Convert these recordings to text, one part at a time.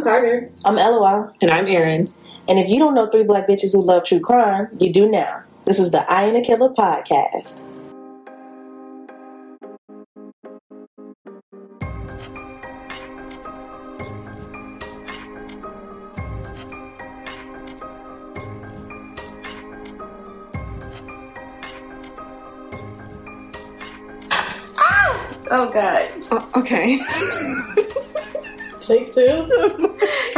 I'm Carter. I'm LOL. And I'm Erin. And if you don't know three black bitches who love true crime, you do now. This is the I Ain't a Killer podcast. Oh God. Uh, okay. Take two.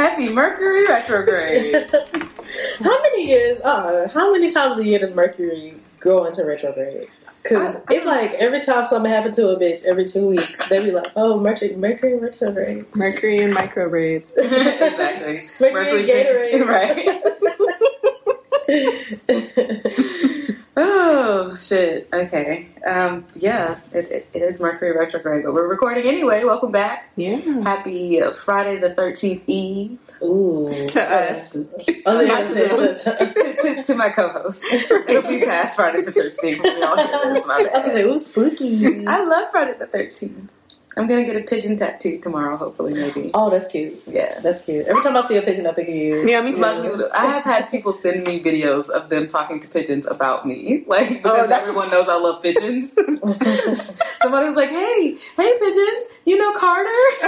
Happy Mercury retrograde. how many years? Uh, how many times a year does Mercury go into retrograde? Because it's like every time something happens to a bitch, every two weeks, they be like, "Oh, Mercury, Mercury retrograde, Mercury and micro braids. exactly. Mercury, Gatorade, right? oh shit. Okay. Um, yeah, it, it, it is Mercury retrograde, but we're recording anyway. Welcome back. Yeah. Happy uh, Friday the Thirteenth Eve Ooh, To us. Oh, yeah, Not to them. it. to, to, to my co-host. It'll be past Friday the Thirteenth. when we all hear this. My I was gonna say, ooh, spooky. I love Friday the Thirteenth. I'm gonna get a pigeon tattoo tomorrow. Hopefully, maybe. Oh, that's cute. Yeah. That's cute. Every time I see a pigeon, I think of you. Yeah, me too. Mostly- I have had people send me videos of them talking to pigeons about me, like because Oh, that's- everyone knows I love pigeons. Somebody was like, "Hey, hey, pigeons, you know Carter?"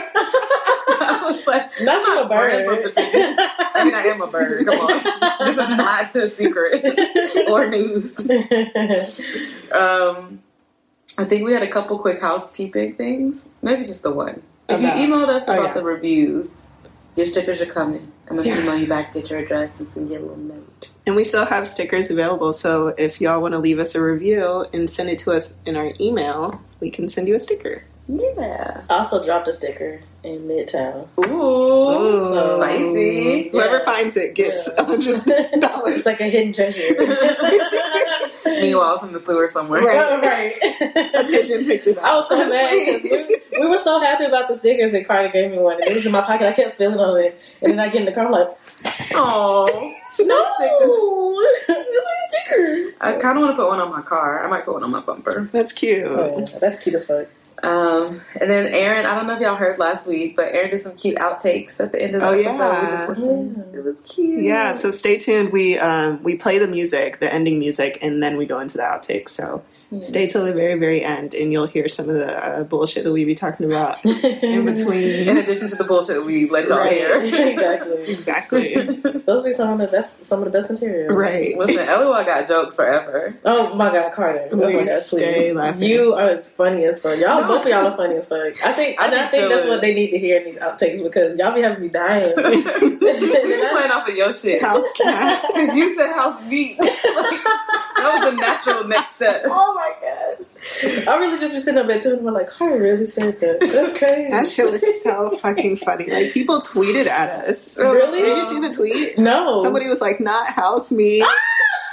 I was like, Not you a I'm friends with bird. I mean, I am a bird. Come on, this is not a secret or news. Um, I think we had a couple quick housekeeping things. Maybe just the one. If About- you emailed us oh, about yeah. the reviews, your stickers are coming. I'm gonna Yeah. email you back, get your address, and send you a little note. And we still have stickers available. So if y'all want to leave us a review and send it to us in our email, we can send you a sticker. Yeah. I also dropped a sticker in Midtown. Ooh, Ooh. spicy. Whoever Yeah. finds it gets a hundred dollars. it's dollars. like a hidden treasure. Meanwhile, it's in the sewer somewhere. Right. right. A pigeon picked it up. I was so mad 'cause we, we were so happy about the stickers and Carter gave me one and it was in my pocket. I kept feeling on it. And then I get in the car, I'm like, Oh, no! It's my sticker. I kind of want to put one on my car. I might put one on my bumper. That's cute. Oh, yeah. That's cute as fuck. Um, and then Erin, I don't know if y'all heard last week, but Erin did some cute outtakes at the end of the Oh, episode. yeah. We just listened. It was cute. Yeah, so stay tuned. We um, we play the music, the ending music, and then we go into the outtakes. So stay till the very, very end, and you'll hear some of the uh, bullshit that we be talking about in between. In addition to the bullshit that we let y'all Right. hear. exactly. exactly. Those be some of the best some of the best material. Right. Listen, LOL got jokes forever. Oh my god, Carter. Oh my Please god, stay please. laughing. You are funny as fuck. Y'all both of y'all are funny as fuck. I think I and I be think that's what they need to hear in these outtakes because y'all be having me dying. you playing off of your shit. House cat. Because you said house beat. like, that was the natural next step. Oh my gosh. I really just be sitting up at two and I'm like, Carter really said that. That's crazy. That shit was so fucking funny. Like people tweeted at us. Really? Did you see the tweet? no. Somebody was like, "Not house me." Ah,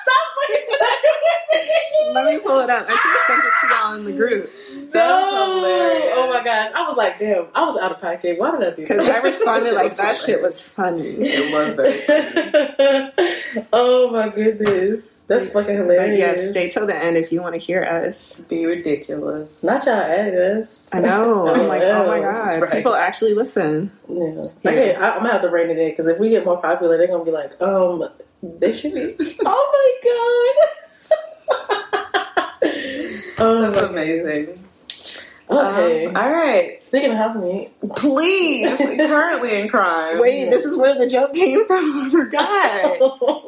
stop fucking Let me pull it up. I should have sent it to y'all in the group That No. Oh my gosh. I was like, damn, I was out of pocket. Why did I do that? because? I responded like, "That shit was funny." It was very oh my goodness. That's fucking hilarious. But hilarious. yes, stay till the end if you want to hear us. be ridiculous. Not y'all added us. I know. I'm like, oh my god, Right. people actually listen. Yeah. Okay, I, I'm gonna have to rein it in because if we get more popular, they're gonna be like, um, they should be. oh my god. oh That's my amazing. Okay. Um, all right. Speaking of house meat, Please, currently in crime. Wait, this is where the joke came from. I forgot.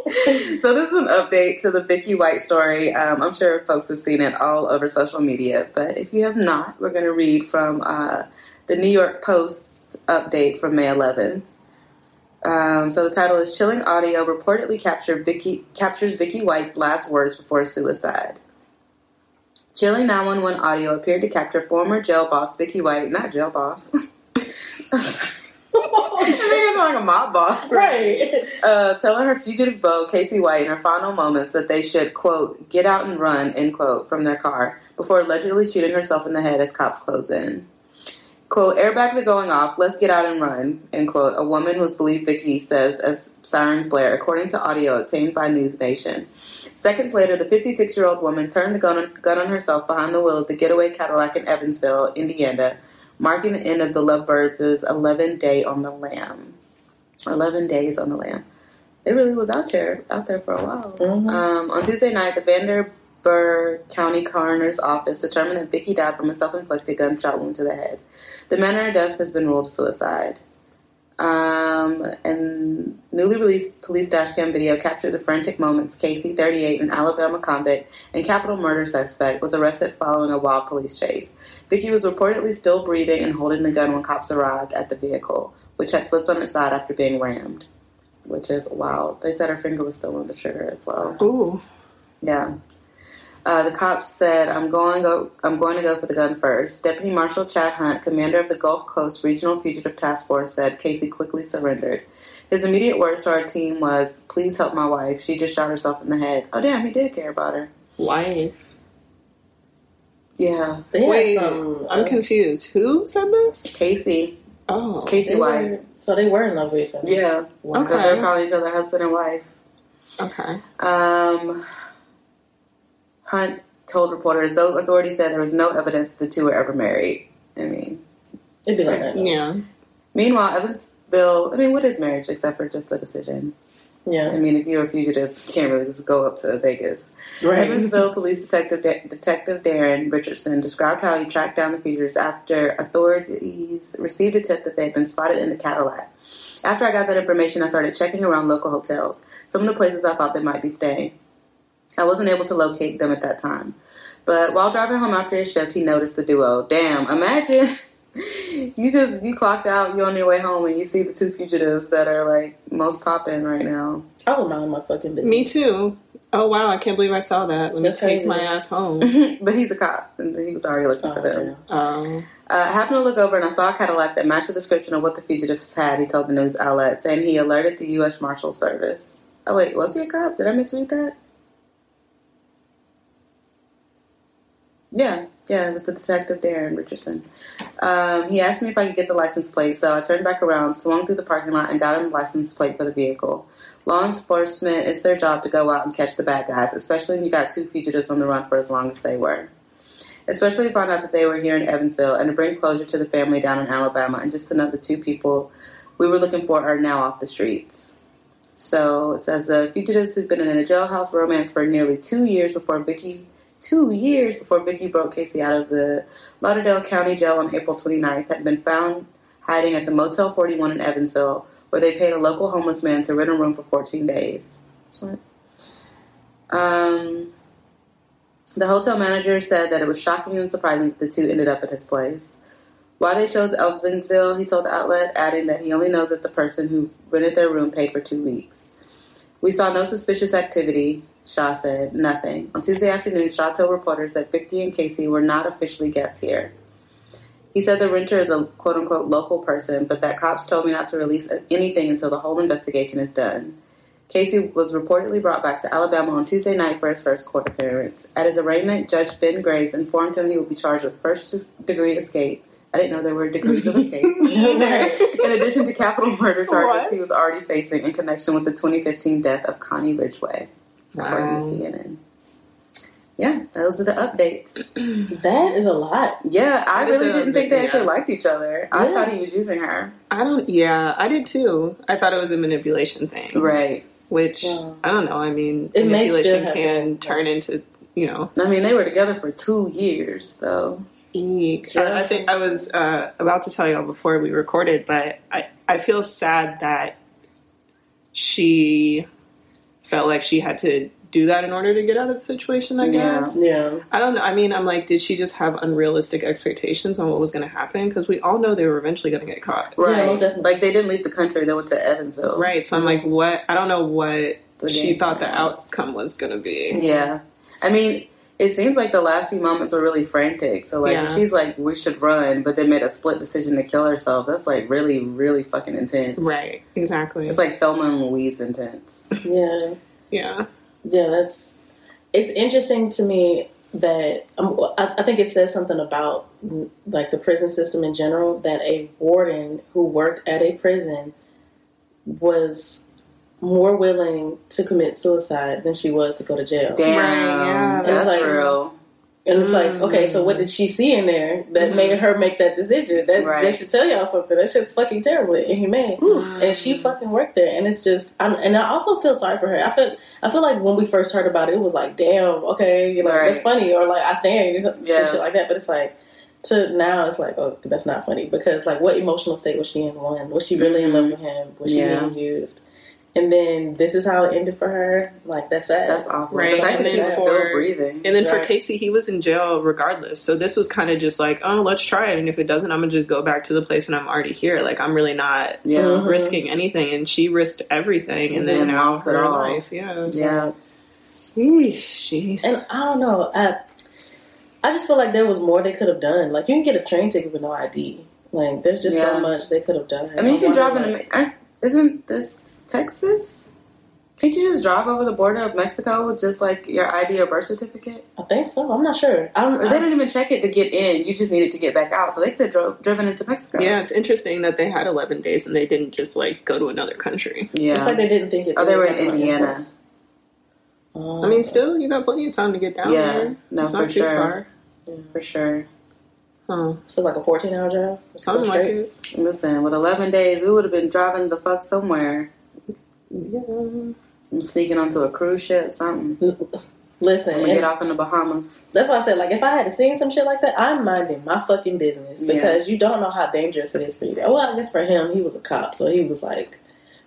So this is an update to the Vicky White story. Um, I'm sure folks have seen it all over social media, but if you have not, we're going to read from uh, the New York Post's update from May 11th. Um, so the title is "Chilling Audio Reportedly Captured Vicky Captures Vicky White's Last Words Before Suicide." Chilling 911 audio appeared to capture former jail boss Vicky White, not jail boss. I think it's like a mob boss right. uh, telling her fugitive beau, Casey White, in her final moments that they should, quote, get out and run, end quote, from their car before allegedly shooting herself in the head as cops close in. Quote, airbags are going off, let's get out and run, end quote, a woman who's believed Vicky says as sirens blare, according to audio obtained by News Nation. Seconds later, the 56 year old woman turned the gun on, gun on herself behind the wheel of the getaway Cadillac in Evansville, Indiana, marking the end of the Lovebirds' 11 day on the lam. 11 days on the lam. It really was out there, out there for a while. Mhm. Um, on Tuesday night, the Vanderburgh County Coroner's Office determined that Vicky died from a self-inflicted gunshot wound to the head. The manner of death has been ruled suicide. Um, and newly released police dashcam video captured the frantic moments Casey, 38, an Alabama convict and capital murder suspect, was arrested following a wild police chase. Vicky was reportedly still breathing and holding the gun when cops arrived at the vehicle, which had flipped on its side after being rammed, which is wild. They said her finger was still on the trigger as well. Ooh. Yeah. Uh, the cops said, "I'm going go. I'm going to go for the gun first. Deputy Marshal Chad Hunt, commander of the Gulf Coast Regional Fugitive Task Force, said Casey quickly surrendered. His immediate words to our team was, "Please help my wife. She just shot herself in the head." Oh damn, he did care about her. Wife. Yeah, They Wait, some, I'm uh, confused. Who said this? Casey, Oh. Casey they White. were, so they were in love with each other. Yeah, Wow. so they're calling each other husband and wife. Okay. Um, Hunt told reporters, though authorities said there was no evidence that the two were ever married. I mean, It'd be like that. Yeah. meanwhile, Evansville. I mean, what is marriage except for just a decision? Yeah. I mean, if you're a fugitive, you can't really just go up to Vegas. Right. Evansville Police Detective Detective Darren Richardson described how he tracked down the fugitives after authorities received a tip that they had been spotted in the Cadillac. After I got that information, I started checking around local hotels, some of the places I thought they might be staying. I wasn't able to locate them at that time. But while driving home after his shift, he noticed the duo. Damn, imagine you just you clocked out, you're on your way home, and you see the two fugitives that are like most popping right now. I would mind my fucking business. Me too. Oh wow, I can't believe I saw that. Let me That's take crazy. my ass home. but he's a cop, and he was already looking Oh, for them. damn. Um, Uh, I happened to look over and I saw a Cadillac that matched the description of what the fugitives had. He told the news outlet, and he alerted the U.S. Marshal Service. Oh wait, was he a cop? Did I misread that? Yeah, yeah, it was the detective Darren Richardson. Um, he asked me if I could get the license plate, so I turned back around, swung through the parking lot, and got him the license plate for the vehicle. Law enforcement, it's their job to go out and catch the bad guys, especially when you got two fugitives on the run for as long as they were especially to find out that they were here in Evansville and to bring closure to the family down in Alabama and just the two people we were looking for are now off the streets. So it says the fugitives who've been in a jailhouse romance for nearly two years before Vicky two years before Vicky broke Casey out of the Lauderdale County Jail on April 29th had been found hiding at the Motel 41 in Evansville, where they paid a local homeless man to rent a room for 14 days. Um, the hotel manager said that it was shocking and surprising that the two ended up at his place. Why they chose Evansville, he told the outlet, adding that he only knows that the person who rented their room paid for two weeks. We saw no suspicious activity, Shaw said. Nothing. On Tuesday afternoon, Shaw told reporters that Vicky and Casey were not officially guests here. He said the renter is a quote unquote local person, but that cops told me not to release anything until the whole investigation is done. Casey was reportedly brought back to Alabama on Tuesday night for his first court appearance. At his arraignment, Judge Ben Grace informed him he would be charged with first degree escape. I didn't know there were degrees of escape. in addition to capital murder charges What? he was already facing in connection with the 2015 death of Connie Ridgeway, according Wow. to CNN. Yeah, those are the updates. That is a lot. Yeah, I That is really didn't think they actually yeah. liked each other. I Yeah. thought he was using her. I don't. Yeah, I did too. I thought it was a manipulation thing, Right. which Yeah. I don't know. I mean, It manipulation can turn into you know. I mean, they were together for two years, so. Eek. Yeah. I, I think I was uh, about to tell y'all before we recorded, but I I feel sad that she felt like she had to do that in order to get out of the situation. I Yeah. guess. Yeah. I don't know. I mean, I'm like, did she just have unrealistic expectations on what was going to happen? Because we all know they were eventually going to get caught. Right. most definitely. like, they didn't leave the country, they went to Evansville. Right. So I'm like, what? I don't know what The she thought the outcome was going to be. Yeah. I mean, it seems like the last few moments were really frantic. So, like, Yeah. she's like, we should run, but then made a split decision to kill herself, that's like really, really fucking intense. Right. Exactly. It's like Thelma and Louise intense. Yeah. yeah. Yeah, that's. It's interesting to me that um, I, I think it says something about like the prison system in general that a warden who worked at a prison was more willing to commit suicide than she was to go to jail. Damn. Right, yeah, that's that's like- real. And it's like, okay, so what did she see in there that Mhm. made her make that decision? That, Right. that should tell y'all something. That shit's fucking terrible and inhumane. And she fucking worked there, and it's just, I'm, and I also feel sorry for her. I feel, I feel like when we first heard about it, it was like, damn, okay, you know, Right. that's funny, or like I stand, some Yeah. shit like that. But it's like, to now, it's like, oh, that's not funny because like, what emotional state was she in? One, was she really in love with him? Was she Yeah. being used? And then this is how it ended for her. Like that's sad. That's awful. Right, The and then she for- still breathing. And then for Casey, he was in jail regardless. So this was kind of just like, oh, let's try it. And if it doesn't, I'm going to just go back to the place and I'm already here. Like, I'm really not yeah. Mhm. risking anything. And she risked everything. And then And now lost it her life. Yeah. Yeah. Jeez. And I don't know. I I just feel like there was more they could have done. Like you can get a train ticket with no ID. Like there's just Yeah. so much they could have done. I mean, you can I'm drive in. aren't- Isn't this Texas? Can't you just drive over the border of Mexico with just like your ID or birth certificate? I think so. I'm not sure. I'm, Or they didn't even check it to get in. You just needed to get back out. So they could have drove, driven into Mexico. yeah, it's interesting that they had 11 days and they didn't just like go to another country. Yeah. It's like they didn't think it. Oh, they were in Indiana. airports. Um, I mean, still, you got plenty of time to get down Yeah. there. No, it's for not too sure. far. For sure. Huh. so like a 14 hour drive. Just go Something like it. Listen, with 11 days, we would have been driving the fuck somewhere. Yeah. I'm sneaking onto a cruise ship, something. Listen, I'm gonna get off in the Bahamas. that's why I said like if I had to seen some shit like that, I'm minding my fucking business Yeah. because you don't know how dangerous it is for you. Well, I guess for him, he was a cop, so he was like.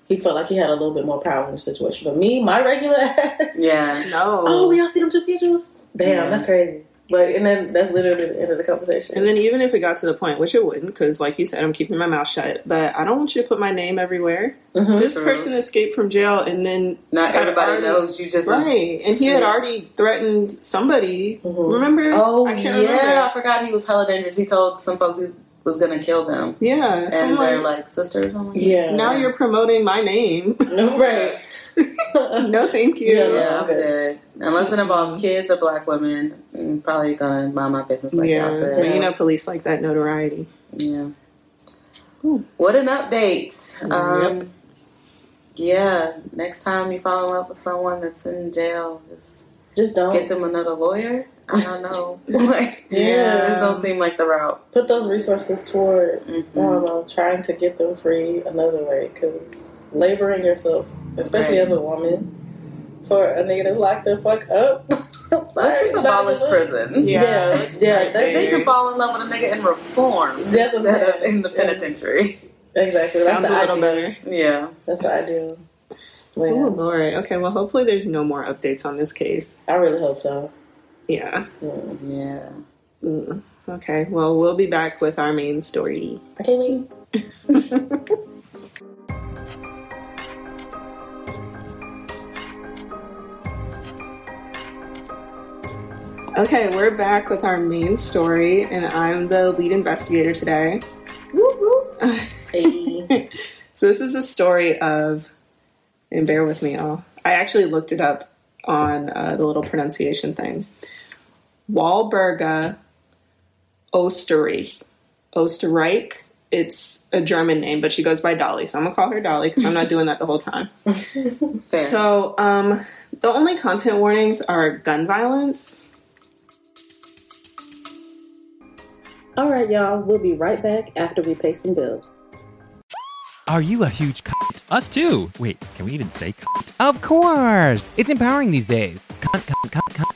He felt like he had a little bit more power in the situation. But me, my regular Yeah. No. Oh, y'all see them two pictures? Damn, Yeah. that's crazy. But and then that's literally the end of the conversation. And then even if it got to the point, which it wouldn't, because like you said, I'm keeping my mouth shut. But I don't want you to put my name everywhere. Mhm. This True. person escaped from jail, and then Not everybody already- knows you just right, and he had already threatened somebody. Mhm. Remember? Oh I can't yeah, I forgot he was hella dangerous. He told some folks he was gonna kill them, Yeah, so I'm and they're like, like sisters or something. yeah. now you're promoting my name. no right. no, thank you. Yeah. Yeah, I'm Okay. good. Unless it involves kids or black women, I'm probably gonna mind my business like yeah, y'all but you know, police like that notoriety. Yeah. What an update. Um, Yeah, next time you fall in love with someone that's in jail, just Just don't get them another lawyer. I don't know. like, Yeah. this don't seem like the route. put those resources toward I Mhm. don't know, trying to get them free another way. Because laboring yourself, especially Right. as a woman, for a nigga to lock the fuck up. Let's just it's not abolish good. prisons. Yeah, Yeah, let's yeah, start that- They there. can fall in love with a nigga and reform That's instead of in the Yeah. penitentiary. Exactly. That's Sounds the a little ideal. better. Yeah. That's the ideal. Oh Lord. Okay, well, hopefully there's no more updates on this case. I really hope so. Yeah. Mm. Yeah. Mm. Okay. Well, we'll be back with our main story. I. Okay, we're back with our main story, and I'm the lead investigator today. Whoop, whoop. Hey. so this is a story of, and bear with me, all. I actually looked it up on uh, the little pronunciation thing. Walburga Oesterreich. Oesterreich. It's a German name, but she goes by Dolly, so I'm gonna call her Dolly because I'm not doing that the whole time. Fair. So, um, the only content warnings are gun violence. All right, y'all. We'll be right back after we pay some bills. Are you a huge cunt? Us too. Wait, can we even say cunt? Of course! It's empowering these days. Cunt, cunt, cunt, cunt.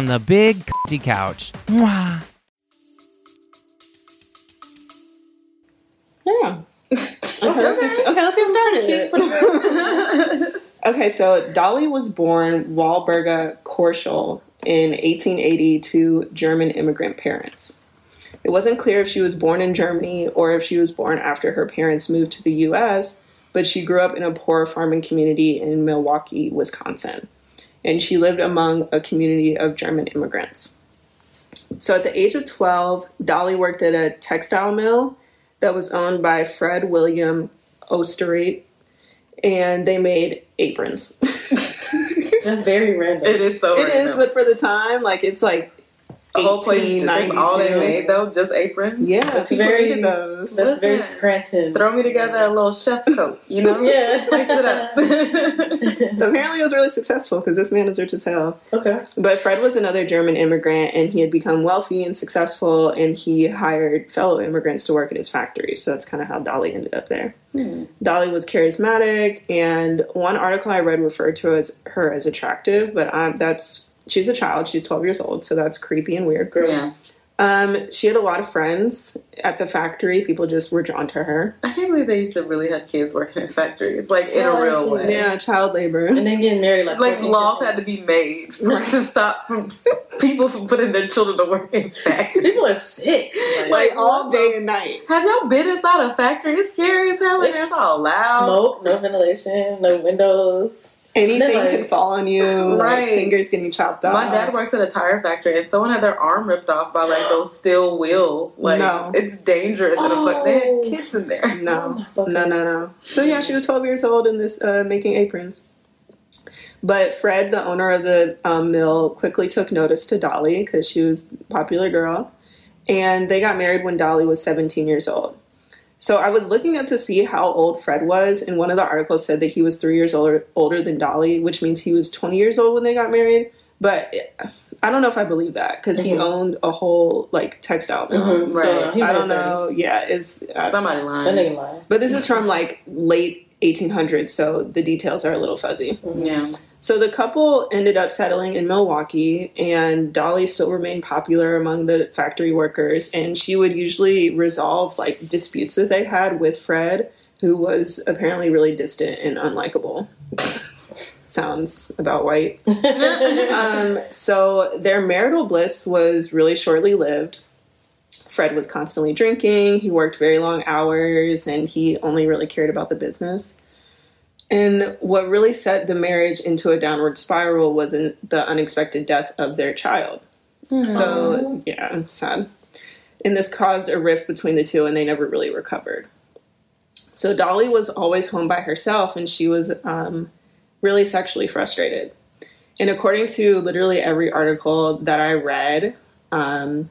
on The Big Cunty Couch. Mwah. Yeah. Okay, let's get, okay, let's get started. okay, so Dolly was born Walburga Korschel in 1880 to German immigrant parents. It wasn't clear if she was born in Germany or if she was born after her parents moved to the US, but she grew up in a poor farming community in Milwaukee, Wisconsin. And she lived among a community of German immigrants. So at the age of 12, Dolly worked at a textile mill that was owned by Fred William Oesterreich, and they made aprons. That's very random. It is so. It is, random. but for the time, like it's like the whole place. That's all they made though, just aprons. Yeah, That's people very- needed those. That's very Listen. Scranton. Throw me together a little chef coat, you know? Yeah. Spice it up. Apparently, it was really successful because this man is rich as hell. okay. But Fred was another German immigrant, and he had become wealthy and successful, and he hired fellow immigrants to work at his factory. So that's kind of how Dolly ended up there. Dolly was charismatic, and one article I read referred to as her as attractive, but um, that's she's a child. She's twelve years old, so that's creepy and weird. yeah. Um, she had a lot of friends at the factory. People just were drawn to her. I can't believe they used to really have kids working in factories, like in Yeah, a real way. Yeah, child labor. And then getting married like Like laws had to be made to stop from people from putting their children to work in factories. People are sick. Like all day and night. Have y'all been inside a factory? It's scary as hell. and It's It's all loud. Smoke, no ventilation, no windows. Anything Like- could fall on you. Like Right. fingers getting chopped off. My dad works at a tire factory, and someone had their arm ripped off by like those steel wheel. Like No. it's dangerous. And a fuck, they Oh. had kids in there. No, Oh no, no, no. So yeah, she was 12 years old in this uh, making aprons. But Fred, the owner of the um, mill, quickly took notice to Dolly because she was a popular girl, and they got married when Dolly was 17 years old. So I was looking up to see how old Fred was, and one of the articles said that he was three years older older than Dolly, which means he was 20 years old when they got married. But I don't know if I believe that because he Mhm. owned a whole like textile mill. Mhm, Right. So he's I in don't his know. 30s. Yeah, it's I- Somebody That lying. nigga lying. but this is from like late 1800s, so the details are a little fuzzy. Yeah. So the couple ended up settling in Milwaukee, and Dolly still remained popular among the factory workers, and she would usually resolve like disputes that they had with Fred, who was apparently really distant and unlikable. Sounds about white. um, so their marital bliss was really shortly lived. Fred was constantly drinking, he worked very long hours, and he only really cared about the business. And what really set the marriage into a downward spiral was in the unexpected death of their child. So, yeah, I'm sad. And this caused a rift between the two, and they never really recovered. So, Dolly was always home by herself, and she was um, really sexually frustrated. And according to literally every article that I read, um,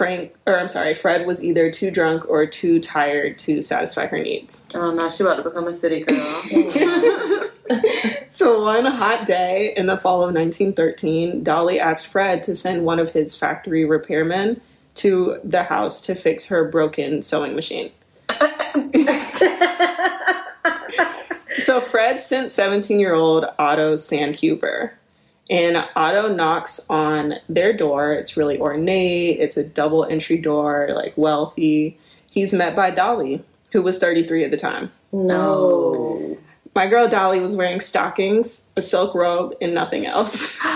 Frank, or I'm sorry, Fred was either too drunk or too tired to satisfy her needs. Oh no, she about to become a city girl. So one hot day in the fall of 1913, Dolly asked Fred to send one of his factory repairmen to the house to fix her broken sewing machine. so Fred sent 17-year-old Otto Sandhuber. And Otto knocks on their door. It's really ornate. It's a double entry door, like wealthy. He's met by Dolly, who was 33 at the time. No. Oh. My girl Dolly was wearing stockings, a silk robe, and nothing else.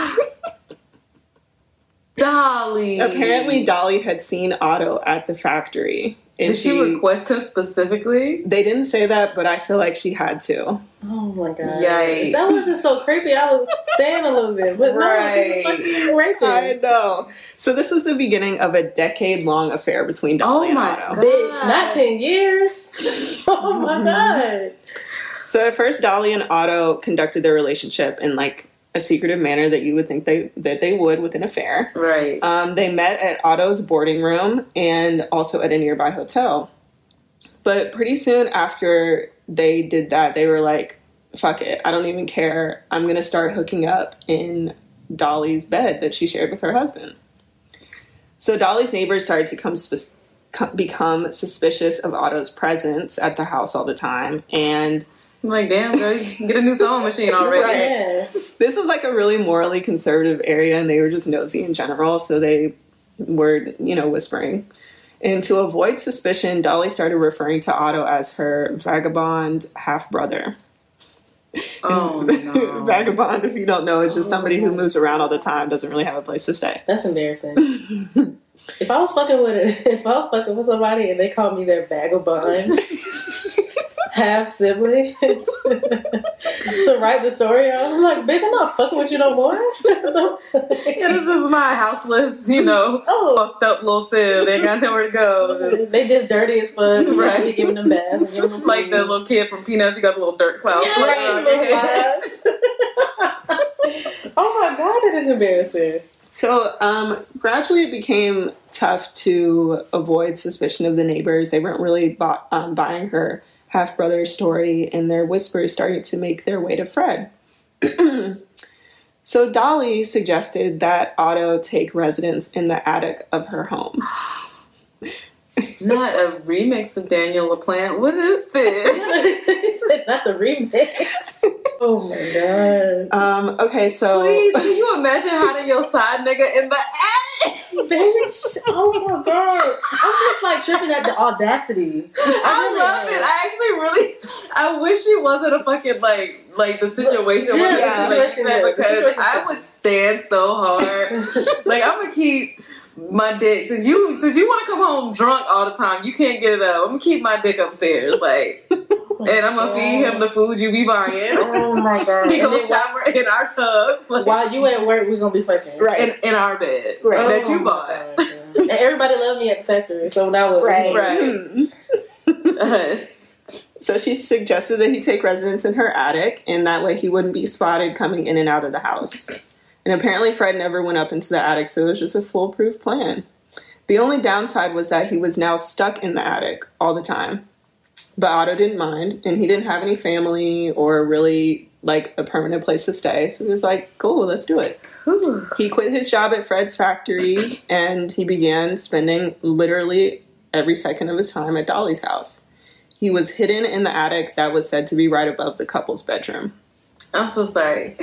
Dolly. Apparently, Dolly had seen Otto at the factory. And Did she request him specifically? They didn't say that, but I feel like she had to. Oh my god. Yikes. That wasn't so creepy. I was staying a little bit. But no, she's a fucking rapist. I know. So this was the beginning of a decade-long affair between Dolly Oh and my Otto. God. Bitch, not 10 years. Oh my god. So at first, Dolly and Otto conducted their relationship in like a secretive manner that you would think they that they would with an affair. Right. Um, they met at Otto's boarding room and also at a nearby hotel. But pretty soon after they did that, they were like, fuck it, I don't even care. I'm going to start hooking up in Dolly's bed that she shared with her husband. So Dolly's neighbors started to come co- become suspicious of Otto's presence at the house all the time. And I'm like, damn, girl, get a new sewing machine already. Right. This is like a really morally conservative area and they were just nosy in general so they were you know whispering and to avoid suspicion dolly started referring to otto as her vagabond half brother Oh no. vagabond if you don't know it's just somebody who oh. moves around all the time doesn't really have a place to stay That's embarrassing. if I was fucking with it, if I was fucking with somebody and they called me their vagabond, half sibling to write the story on. I'm like, bitch, I'm not fucking with you no more. Yeah, this is my houseless, you know, oh, fucked up little sis. They got nowhere to go. They just dirty as fuck. Right. Right, giving them baths, and giving them like the little kid from Peanuts, you got the little dirt clouds. Yeah, floating around right, oh my god, that is embarrassing. So, um, gradually it became tough to avoid suspicion of the neighbors. They weren't really bu- um, buying her half brother's story, and their whispers started to make their way to Fred. so, Dolly suggested that Otto take residence in the attic of her home. Not a remix of Daniel LaPlante. What is this? Not the remix. oh my god. Um, okay, so Please, can you imagine hiding your side nigga in the attic? Bitch, oh my god. I'm just like tripping at the audacity. I really love am. it. I actually really, I wish it wasn't a fucking like, like the situation Yeah, wasn't the like situation is. Because I would stand so hard. like I'm gonna keep my dick since you since you want to come home drunk all the time. You can't get it up. I'm gonna keep my dick upstairs, like, and I'm gonna feed him the food you be buying. Oh my god. He And gonna then while, shower in our tub, like, while you at work, We're gonna be fucking. Right. in, in our bed Right. that you Oh my bought. God. and everybody loved me at the factory, so that was Right. Right. Hmm. So she suggested that he take residence in her attic, and that way he wouldn't be spotted coming in and out of the house. And apparently, Fred never went up into the attic, so it was just a foolproof plan. The only downside was that he was now stuck in the attic all the time. But Otto didn't mind, and he didn't have any family or really like a permanent place to stay. So he was like, cool, let's do it. Whew. He quit his job at Fred's factory and he began spending literally every second of his time at Dolly's house. He was hidden in the attic that was said to be right above the couple's bedroom. I'm so sorry.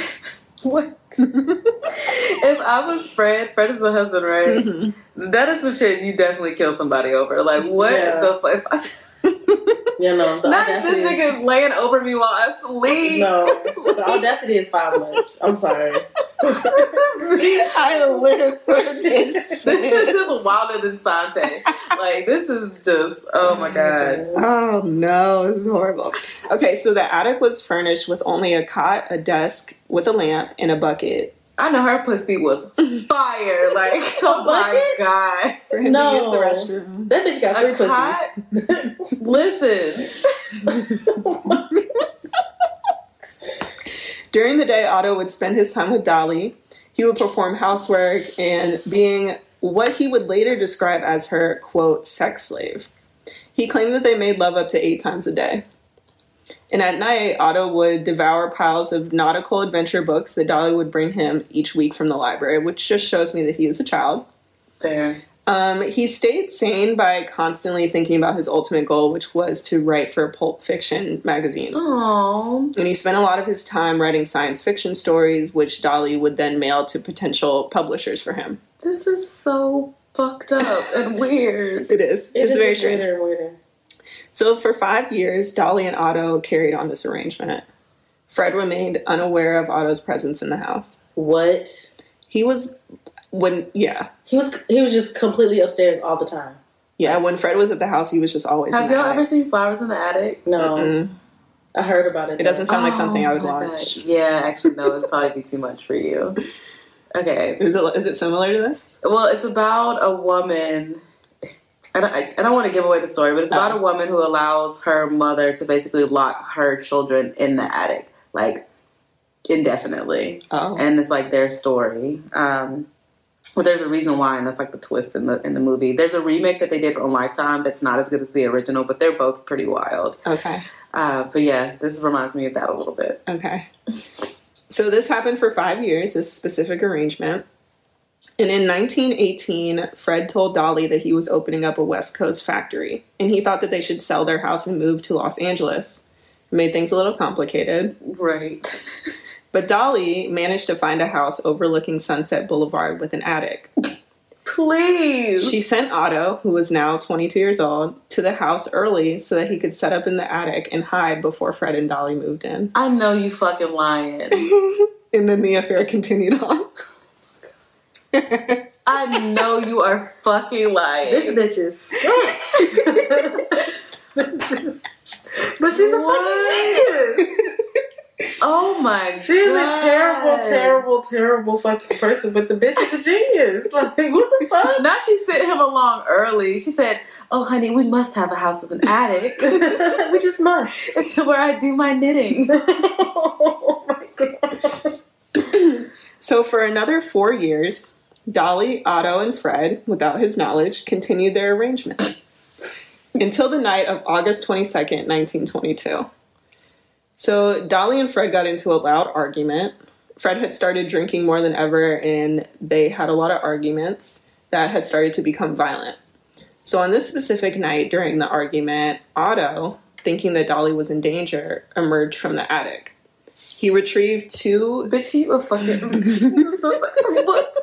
What? if I was Fred, Fred is the husband, right? Mm-hmm. That is some shit you definitely kill somebody over. Like, what Yeah. the fuck? You know, Not this is- nigga laying over me while I sleep. No, the audacity is five much. I'm sorry. I live for this this is wilder than Sante. Like, this is just, oh my god. Oh no, this is horrible. Okay, so the attic was furnished with only a cot, a desk with a lamp, and a bucket I know her pussy was fire. Like, oh my god. for him No. to use the restroom. That bitch got three A pussies. Listen. During the day, Otto would spend his time with Dolly. He would perform housework and being what he would later describe as her, quote, sex slave. He claimed that they made love up to eight times a day. And at night, Otto would devour piles of nautical adventure books that Dolly would bring him each week from the library, which just shows me that he is a child. There. Um, he stayed sane by constantly thinking about his ultimate goal, which was to write for pulp fiction magazines. Aww. And he spent a lot of his time writing science fiction stories, which Dolly would then mail to potential publishers for him. This is so fucked up and weird. It is. It it's is very weirder strange. and weirder. So for five years, Dolly and Otto carried on this arrangement. Fred remained unaware of Otto's presence in the house. What? He was when yeah. He was he was just completely upstairs all the time. Yeah, when Fred was at the house, he was just always Have y'all ever seen Flowers in the Attic? No, Mm-mm. I heard about it. It doesn't sound like something I would Oh watch. God. Yeah, actually, no, it'd probably be too much for you. Okay. Is it is it similar to this? Well, it's about a woman. I don't, I, I don't want to give away the story, but it's about Oh. a woman who allows her mother to basically lock her children in the attic, like indefinitely. Oh. and it's like their story. Um, but there's a reason why, and that's like the twist in the in the movie. There's a remake that they did on Lifetime that's not as good as the original, but they're both pretty wild. okay. Uh, but yeah, this reminds me of that a little bit. Okay. So this happened for five years, this specific arrangement. And in 1918, Fred told Dolly that he was opening up a West Coast factory, and he thought that they should sell their house and move to Los Angeles. It made things a little complicated. Right. But Dolly managed to find a house overlooking Sunset Boulevard with an attic. Please. She sent Otto, who was now 22 years old, to the house early so that he could set up in the attic and hide before Fred and Dolly moved in. I know you fucking lying. And then the affair continued on. I know you are fucking lying. This bitch is sick. But she's a What? fucking genius. Oh my god. She's a terrible, terrible, terrible fucking person, but the bitch is a genius. Like, what the fuck? Now she sent him along early. She said, "Oh, honey, we must have a house with an attic. we just must. it's where I do my knitting." oh my god. So for another four years, Dolly, Otto, and Fred, without his knowledge, continued their arrangement until the night of August 22nd, 1922. So Dolly and Fred got into a loud argument. Fred had started drinking more than ever, and they had a lot of arguments that had started to become violent. So on this specific night during the argument, Otto, thinking that Dolly was in danger, emerged from the attic. He retrieved two Bitch, he was fucking. I'm so. What?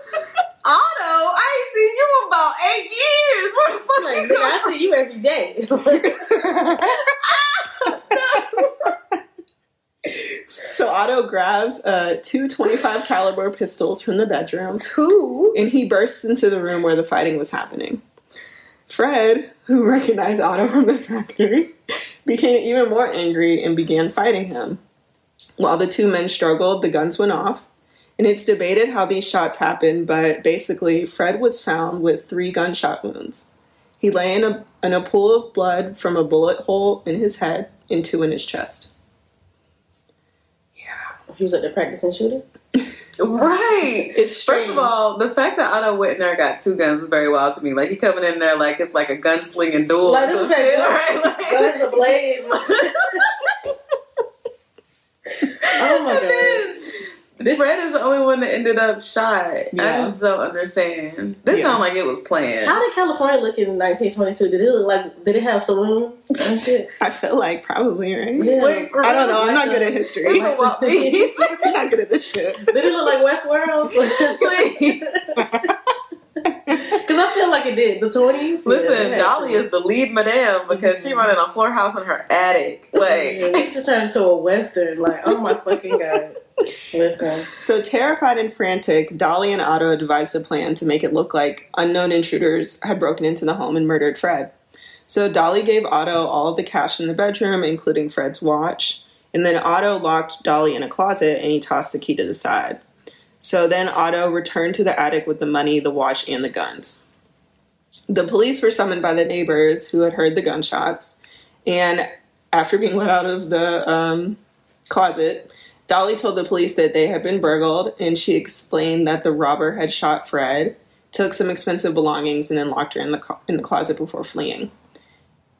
Otto, I ain't seen you in about eight years. Where the fuck Like, you nigga, I see you every day. So Otto grabs uh, two 25 caliber pistols from the bedroom Two. and he bursts into the room where the fighting was happening. Fred, who recognized Otto from the factory, became even more angry and began fighting him. While the two men struggled, the guns went off. And it's debated how these shots happened, but basically, Fred was found with three gunshot wounds. He lay in a, in a pool of blood from a bullet hole in his head and two in his chest. He was at the practicing shooting. Right. It's First of all, the fact that Otto there got two guns is very wild to me. Like he coming in there like it's like a gunslinging duel. Like, this is a gun- right? Like- Guns ablaze. oh my And god. then Fred is the only one that ended up shot. I just don't understand. This Yeah. sounds like it was planned. How did California look in 1922? Did it look like? Did it have saloons and shit? I feel like probably, right? Yeah. Wait, I don't know. I'm not good at history. know what? I'm not good at this shit. Did it look like Westworld? Please. Because I feel like it did. The 20s. Listen, Dolly is the lead madame because she mm-hmm. running a floor house in her attic. Yeah, Like, this just turned into a western. Like, oh my fucking god! Listen, So, terrified and frantic, Dolly and Otto devised a plan to make it look like unknown intruders had broken into the home and murdered Fred. So, Dolly gave Otto all of the cash in the bedroom, including Fred's watch. And then Otto locked Dolly in a closet and he tossed the key to the side. So then Otto returned to the attic with the money, the watch, and the guns. The police were summoned by the neighbors who had heard the gunshots. And after being let out of the um, closet, Dolly told the police that they had been burgled, and she explained that the robber had shot Fred, took some expensive belongings, and then locked her in the co- in the closet before fleeing.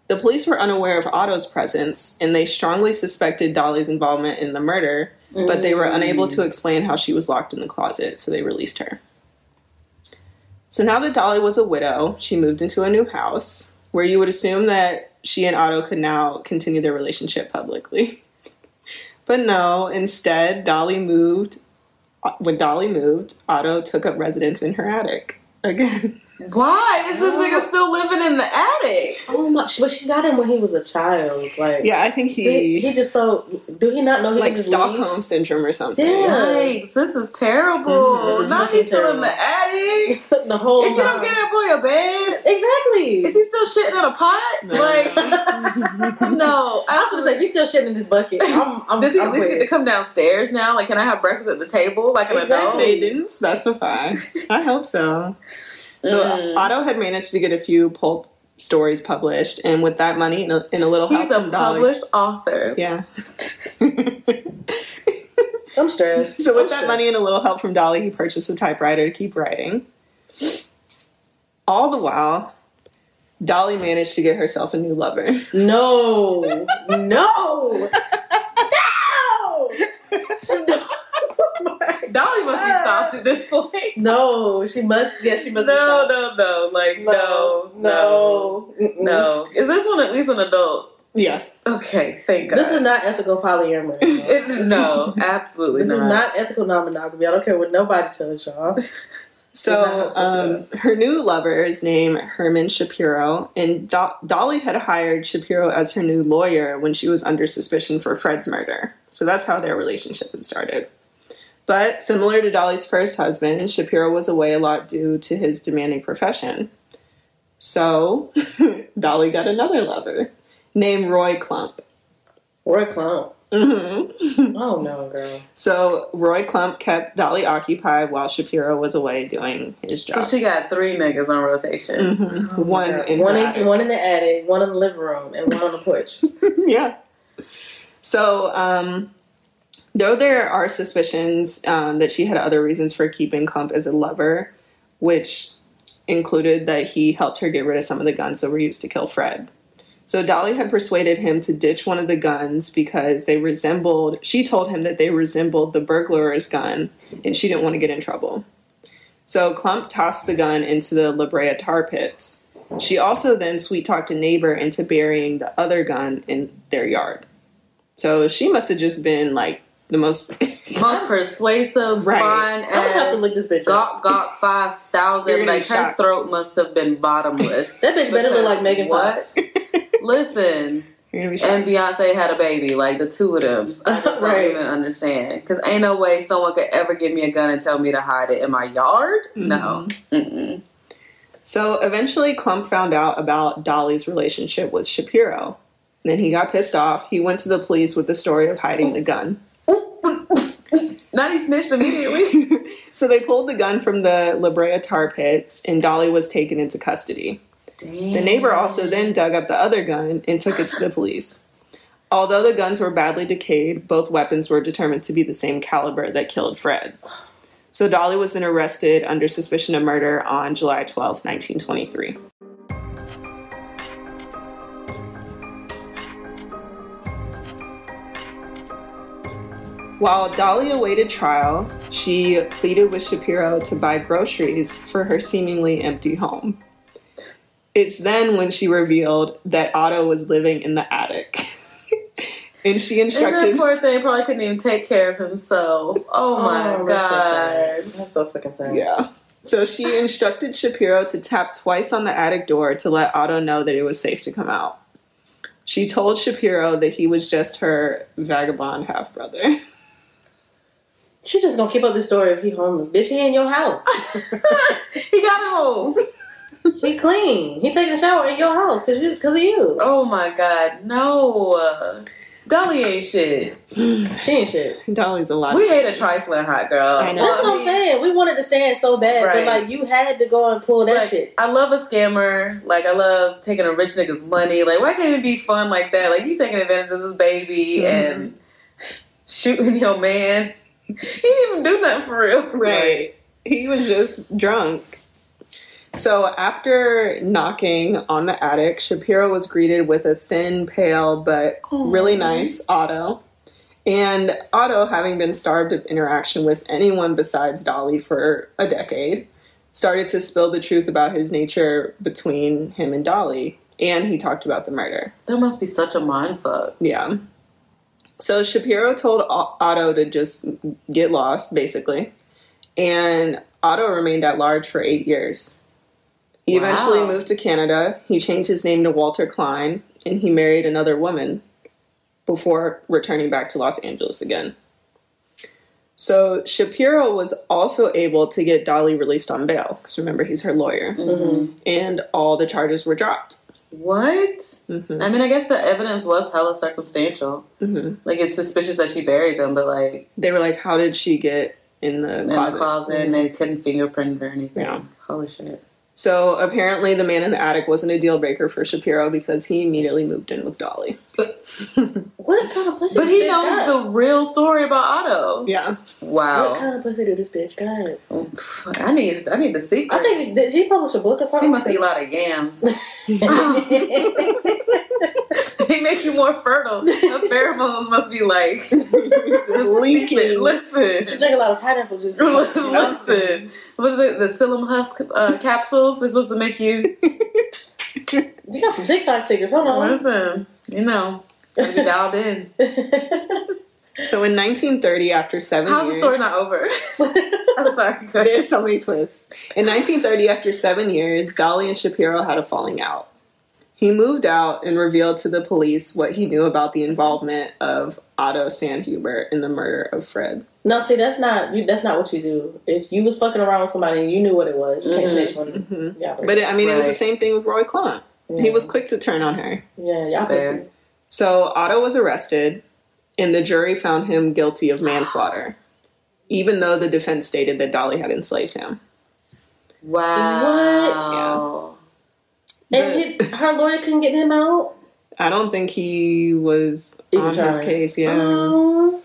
The police were unaware of Otto's presence, and they strongly suspected Dolly's involvement in the murder, but they were unable to mm. explain how she was locked in the closet, so they released her. So now that Dolly was a widow, she moved into a new house where you would assume that she and Otto could now continue their relationship publicly. But no, instead, Dolly moved. Uh, when Dolly moved, Otto took up residence in her attic again. why is this nigga still living in the attic? oh my! But she got him when he was a child. Like, Yeah, I think he, he he just so. Do he not know he like can just Stockholm syndrome or something. Yeah. Yikes, this is terrible. Mhm, this is now fucking he's still in the attic. leave the whole And you don't get that boy a bed? exactly. Is he still shitting in a pot? No. Like, no. I was gonna say he's still shitting in this bucket. I'm, I'm, Does he I'm at least with get to come downstairs now? Like, can I have breakfast at the table like an Exactly. They didn't specify. I hope so. So Mm. Otto had managed to get a few pulp stories published, and with that money and a, and a little help? He's a from Dolly, published author. yeah. I'm stressed. so with I'm that stressed. money and a little help from Dolly, he purchased a typewriter to keep writing. All the while, Dolly managed to get herself a new lover. No, no, no. Dolly must be stopped at this point. No, she must. Yeah, she must. be No, stopped. no, no. Like, no, no, no, no. Is this one at least an adult? Yeah. Okay, thank God. This is not ethical polyamory. It- no, absolutely not. This not. is not ethical non-monogamy. I don't care what nobody tells y'all. So Is that how it's supposed um, her new lover is named Herman Shapiro, and Do- Dolly had hired Shapiro as her new lawyer when she was under suspicion for Fred's murder. So that's how their relationship had started. But similar to Dolly's first husband, Shapiro was away a lot due to his demanding profession. So Dolly got another lover named Roy Klumb. Roy Klumb. hmm Oh no, girl. So Roy Klumb kept Dolly occupied while Shapiro was away doing his job. So she got three niggas on rotation. Mhm. one God. in one in one in the attic, one in the living room, and one on the porch. yeah. So, um, though there are suspicions um, that she had other reasons for keeping Klumb as a lover, which included that he helped her get rid of some of the guns that were used to kill Fred. So Dolly had persuaded him to ditch one of the guns because they resembled, she told him that they resembled the burglar's gun and she didn't want to get in trouble. So Klumb tossed the gun into the La Brea tar pits. She also then sweet talked a neighbor into burying the other gun in their yard. So she must have just been like the most. Most persuasive, Right. fine I'm gonna have to look this bitch up. Gawk Gawk five You're thousand. gonna Like her throat must have been bottomless. That bitch better look like Megan What? Fox. Listen, You're gonna be shocked. and Beyonce had a baby, like the two of them. I Right. don't even understand. Because ain't no way someone could ever give me a gun and tell me to hide it in my yard. No. Mm-hmm. Mm-mm. So eventually, Klumb found out about Dolly's relationship with Shapiro. Then he got pissed off. He went to the police with the story of hiding the gun. Not he snitched immediately. So they pulled the gun from the La Brea tar pits, and Dolly was taken into custody. The neighbor also then dug up the other gun and took it to the police. Although the guns were badly decayed, both weapons were determined to be the same caliber that killed Fred. So Dolly was then arrested under suspicion of murder on July 12, 1923. While Dolly awaited trial, she pleaded with Shapiro to buy groceries for her seemingly empty home. It's then when she revealed that Otto was living in the attic. and she And that instructed poor thing probably couldn't even take care of himself. Oh, oh my Oh, god. That's so. That's so fucking sad. Yeah. So she instructed Shapiro to tap twice on the attic door to let Otto know that it was safe to come out. She told Shapiro that he was just her vagabond half brother. She just gonna keep up the story if he homeless. Bitch, he in your house. he got home. he clean. He taking a shower in your house because you, cause of you. Oh my god, no. Dolly ain't shit. She ain't shit. Dolly's a lot. We hate a trifling hot girl. I know. That's what I'm saying. We wanted to stand so bad, Right. but like you had to go and pull that Like, shit. I love a scammer. Like I love taking a rich nigga's money. Like why can't it be fun like that? Like you taking advantage of this baby mm-hmm. and shooting your man. He didn't even do nothing for real. Right. He was just drunk. So after knocking on the attic, Shapiro was greeted with a thin, pale, but really nice Otto. And Otto, having been starved of interaction with anyone besides Dolly for a decade, started to spill the truth about his nature between him and Dolly. And he talked about the murder. That must be such a mind fuck. Yeah. So Shapiro told Otto to just get lost, basically. And Otto remained at large for eight years. He eventually moved to Canada. He changed his name to Walter Klein, and he married another woman before returning back to Los Angeles again. So Shapiro was also able to get Dolly released on bail, because remember, he's her lawyer. Mm-hmm. And all the charges were dropped. What? Mhm. I mean, I guess the evidence was hella circumstantial. Mhm. Like it's suspicious that she buried them, but like They were like, How did she get in the in closet? the closet, and they couldn't fingerprint or anything. Yeah. Holy shit. So apparently, the man in the attic wasn't a deal breaker for Shapiro because he immediately moved in with Dolly. What kind of pussy? But he bitch knows got? the real story about Otto. Yeah. Wow. What kind of pussy did this bitch got? Oh, I need I need the secret. I think it's, did she publish a book or she something? must eat a lot of yams. they make you more fertile. The pheromones must be like Just leaking. Listen. she drink a lot of pineapple juice. Listen, what is it? The psyllium husk uh, capsules. They're supposed to make you You got some TikTok secrets. Hold on. listen. You know, be dialed in. So in 1930, after seven How's the years, story not over? I'm sorry. There's so many twists. In 1930, after seven years, Dolly and Shapiro had a falling out. He moved out and revealed to the police what he knew about the involvement of Otto Sanhuber in the murder of Fred. No, see, that's not that's not what you do. If you was fucking around with somebody and you knew what it was, you can't Mhm. snitch on Mhm. them. Yeah, But it, I mean, it was the same thing with Roy Klumb. He was quick to turn on her. yeah, y'all Fair. So Otto was arrested, and the jury found him guilty of manslaughter, even though the defense stated that Dolly had enslaved him. Wow. And he, her lawyer couldn't get him out. I don't think he was Even on his case. Yeah. Oh.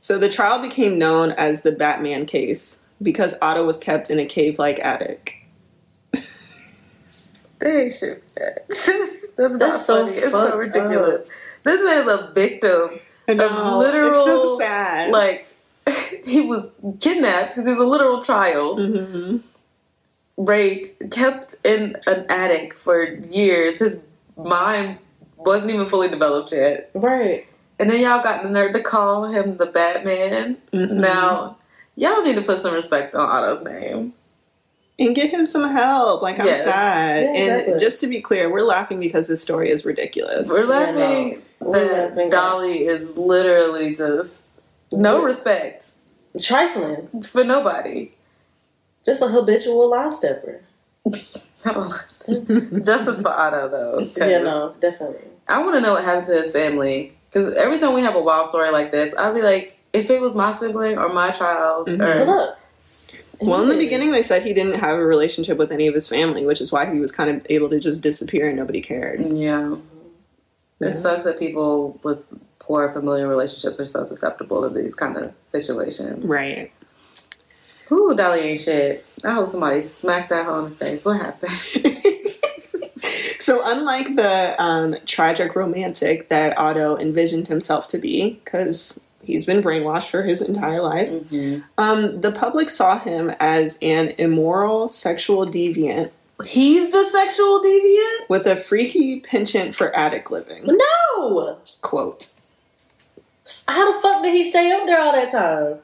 So the trial became known as the Batman case because Otto was kept in a cave-like attic. They should. That's, That's so funny. It's so fucked ridiculous. This man is a victim I of know, literal. it's so sad. Like he was kidnapped because he's a literal child, Mhm. Raped, kept in an attic for years. His mind wasn't even fully developed yet, Right. and then y'all got the nerve to call him the Batman. Mhm. Now y'all need to put some respect on Otto's name. and get him some help. Like I'm Yes. sad. Yeah, and exactly. just to be clear, we're laughing because this story is ridiculous. We're Yeah, laughing no. We're that laughing. Dolly is literally just no respect Trifling. for nobody. Just a habitual line stepper. Justice for Otto, though. Yeah, no, definitely. I want to know what happened to his family. Because every time we have a wild story like this, I'll be like, if it was my sibling or my child, Mhm. Or look. well, in the beginning, they said he didn't have a relationship with any of his family, which is why he was kind of able to just disappear and nobody cared. yeah, Yeah. it sucks that people with poor familial relationships are so susceptible to these kind of situations. Right. Ooh, Dolly ain't shit. I hope somebody smacked that hoe in the face. What happened? So, unlike the um, tragic romantic that Otto envisioned himself to be, because he's been brainwashed for his entire life, Mm-hmm. um, the public saw him as an immoral sexual deviant He's the sexual deviant. with a freaky penchant for attic living. No! Quote. How the fuck did he stay up there all that time?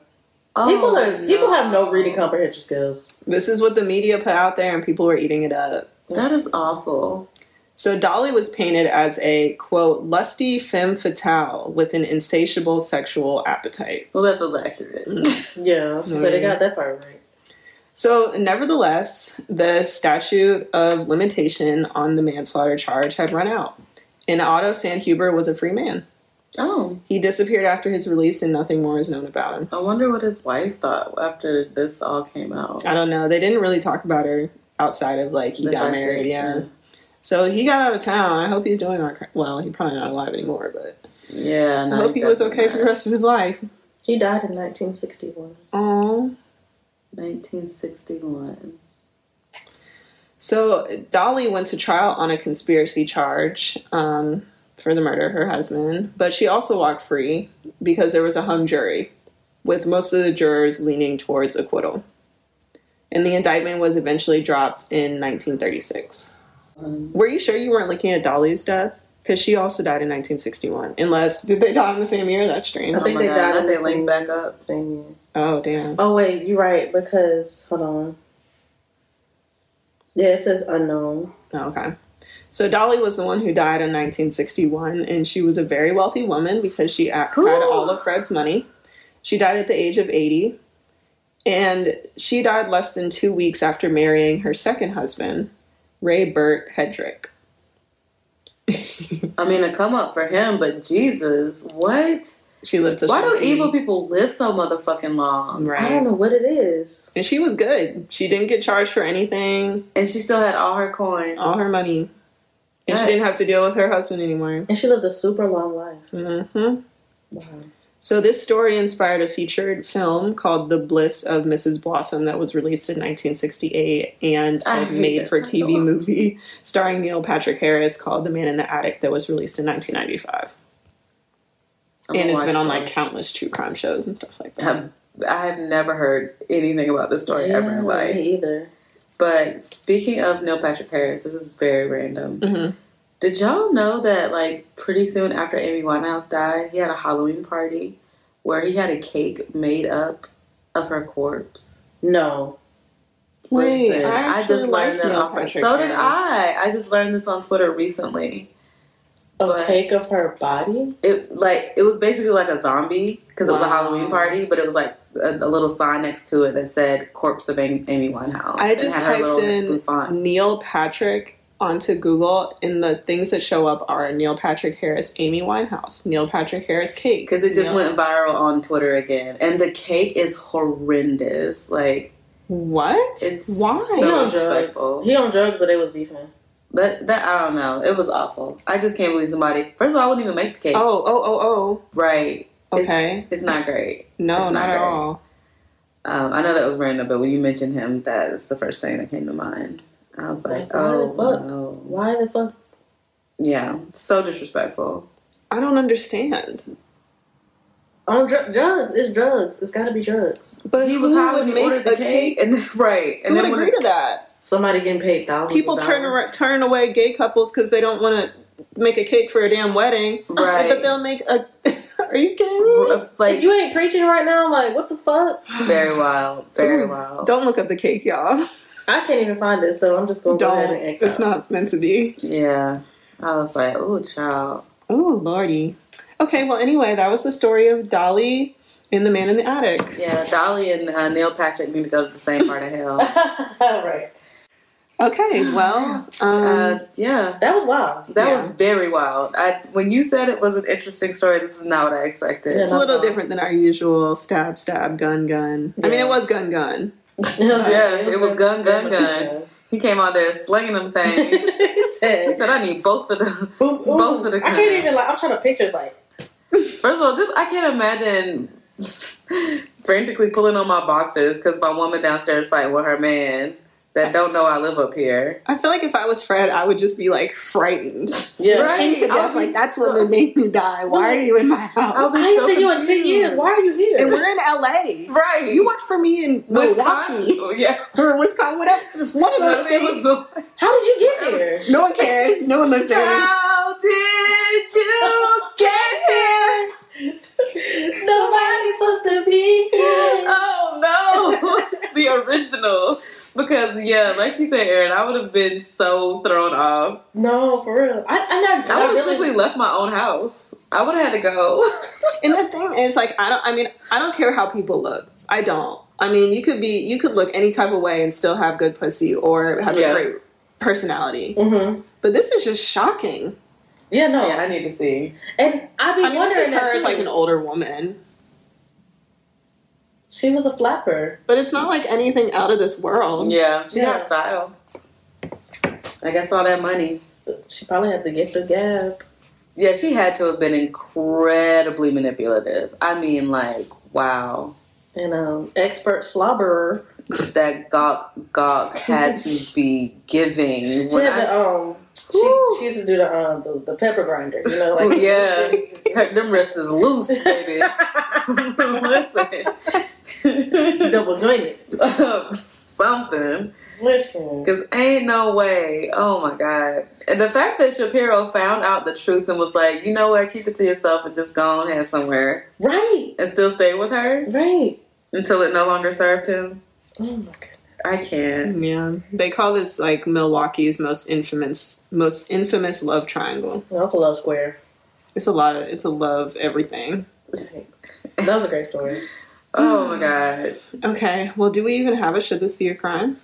People Oh, are people have no reading comprehension skills. This is what the media put out there, and people were eating it up. That is awful. So Dolly was painted as a quote lusty femme fatale with an insatiable sexual appetite. Well, that feels accurate. Mm. Yeah, so they got that part right. So, nevertheless, the statute of limitation on the manslaughter charge had run out, and Otto Sanhuber was a free man. Oh, He disappeared after his release, and nothing more is known about him. I wonder what his wife thought after this all came out. I don't know. They didn't really talk about her outside of like he The got married. that- Yeah. So he got out of town. I hope he's doing all right. Well, he's probably not alive anymore, but Yeah, no, I hope he was okay for the rest of his life. He died in 1961. Oh. 1961. So Dolly went to trial on a conspiracy charge um, for the murder of her husband, but she also walked free because there was a hung jury, with most of the jurors leaning towards acquittal. And the indictment was eventually dropped in 1936. Um, Were you sure you weren't looking at Dolly's death? Because she also died in 1961. Unless, did they die in the same year? That's strange. I think oh they God, died Not in they the link same- back up. Same year. Oh, damn. Oh wait, you're right because hold on. Yeah, it says unknown. Oh, okay. So Dolly was the one who died in 1961, and she was a very wealthy woman because she had Ooh. all of Fred's money. She died at the age of 80, and she died less than two weeks after marrying her second husband, Ray Burt Hedrick. I mean, a come up for him, but Jesus, what? She lived till Why do evil people live so motherfucking long? Right. I don't know what it is. And she was good. She didn't get charged for anything, And she still had all her coins. all her money. And she didn't have to deal with her husband anymore. And she lived a super long life. Mm-hmm. Wow. So this story inspired a featured film called The Bliss of Mrs. Blossom that was released in 1968 and I a made-for-TV movie starring Neil Patrick Harris called The Man in the Attic that was released in 1995. I'm and it's been on like countless true crime shows and stuff like that. have I have never heard anything about this story Yeah, ever in my life. either. But speaking of Neil Patrick Harris, this is very random. Mhm. Did y'all know that like pretty soon after Amy Winehouse died, he had a Halloween party where he had a cake made up of her corpse? No. Wait, Listen, I I, just like learned that Neil off. Patrick So did Harris. I. I just learned this on Twitter recently. A But- cake of her body? It like it was basically like a zombie because it was a Halloween party, but it was like a, a little sign next to it that said "Corpse of Amy, Amy Winehouse." I just typed in. Neil Patrick onto Google, and the things that show up are Neil Patrick Harris, Amy Winehouse, Neil Patrick Harris cake. Because it just Neil- went viral on Twitter again, and the cake is horrendous. Like What? It's Why? He So on disrespectful. drugs. He on drugs, but they was beefing. that, that I don't know. It was awful. I just can't believe somebody. First of all, I wouldn't even make the cake. oh, oh, oh, oh. It's- Okay. It's, not great. no, it's not, not at great. all. Um, I know that was random, but when you mentioned him, that is the first thing that came to mind. I was like, Like, why the oh fuck? no. Why the fuck? Yeah, so disrespectful. I don't understand. On dr- drugs. It's drugs. It's got to be drugs. But He who was high would he make a the cake, cake? and right, Who and would then agree to that? Somebody getting paid thousands. People of turn ar- turn away gay couples because they don't want to make a cake for a damn wedding. Right. But they'll make a. Are you kidding me? like if you ain't preaching right now, like what the fuck? very wild, very Ooh, wild. Don't look up the cake, y'all. I can't even find it, so I'm just gonna go ahead Don't. and X It's out. not meant to be. Yeah, I was like, oh, child. Oh, lordy. Okay, well, anyway, that was the story of Dolly and the man in the attic. Yeah, Dolly and uh, Neil Patrick need to go to the same part of hell. right. Okay, well, um, Uh, yeah, That was wild. that Yeah. was very wild. I when you said it was an interesting story, this is not what I expected. Yeah, it's a little different than our usual stab, stab, gun, gun. I mean, it was gun, gun. Yeah, it was gun, gun, gun. He came out there slinging them things. he He said, said, "I need both of them." ooh, ooh. Both of the Guns. I can't even like. I'm trying to picture. It's like First of all, just I can't imagine frantically pulling on my boxers because my woman downstairs fighting with her man that don't know I live up here. I feel like if I was Fred, I would just be like frightened yeah. Right. into I'll death. be Like that's so- what would make me die. Why are you in my I'll house? be I ain't so seen you in ten years. Why are you here? And we're in LA. Right, You worked for me in Milwaukee Wisconsin. Yeah, or Wisconsin, whatever. One of those states. How did you get here? No one cares. No one lives there. How did you get here? Nobody's supposed to be here. Oh no, the original. Because yeah, like you said, Erin, I would have been so thrown off. No, for real. I, I, I would have really, simply left my own house. I would have had to go. And the thing is, like, I don't. I mean, I don't care how people look. I don't. I mean, you could be, you could look any type of way and still have good pussy or have Yeah. a great personality. hmm But this is just shocking. Yeah, no. Yeah, I need to see. And been I mean, wondering this is her as like an older woman, she was a flapper. but it's not like anything out of this world. Yeah, she Yeah. got style. I guess all that money. She probably had to get the gab. Yeah, she had to have been incredibly manipulative. I mean, like, wow. And um, expert slobberer. That Gawk Gawk had to be giving. She had I- the um. She, she used to do the um the, the pepper grinder. You know, like yeah, Her- them wrists is loose, baby. she Listen. double jointed. Something. Listen. Because ain't no way. Oh my God. And the fact that Shapiro found out the truth and was like, you know what, keep it to yourself and just go on ahead somewhere Right. and still stay with her Right. until it no longer served him. Oh my goodness. I can't. Yeah, they call this like Milwaukee's most infamous, most infamous love triangle. I a love Square. It's a lot of, it's a love everything. That was a great story. Oh my God. Okay, well, do we even have a should this be a crime?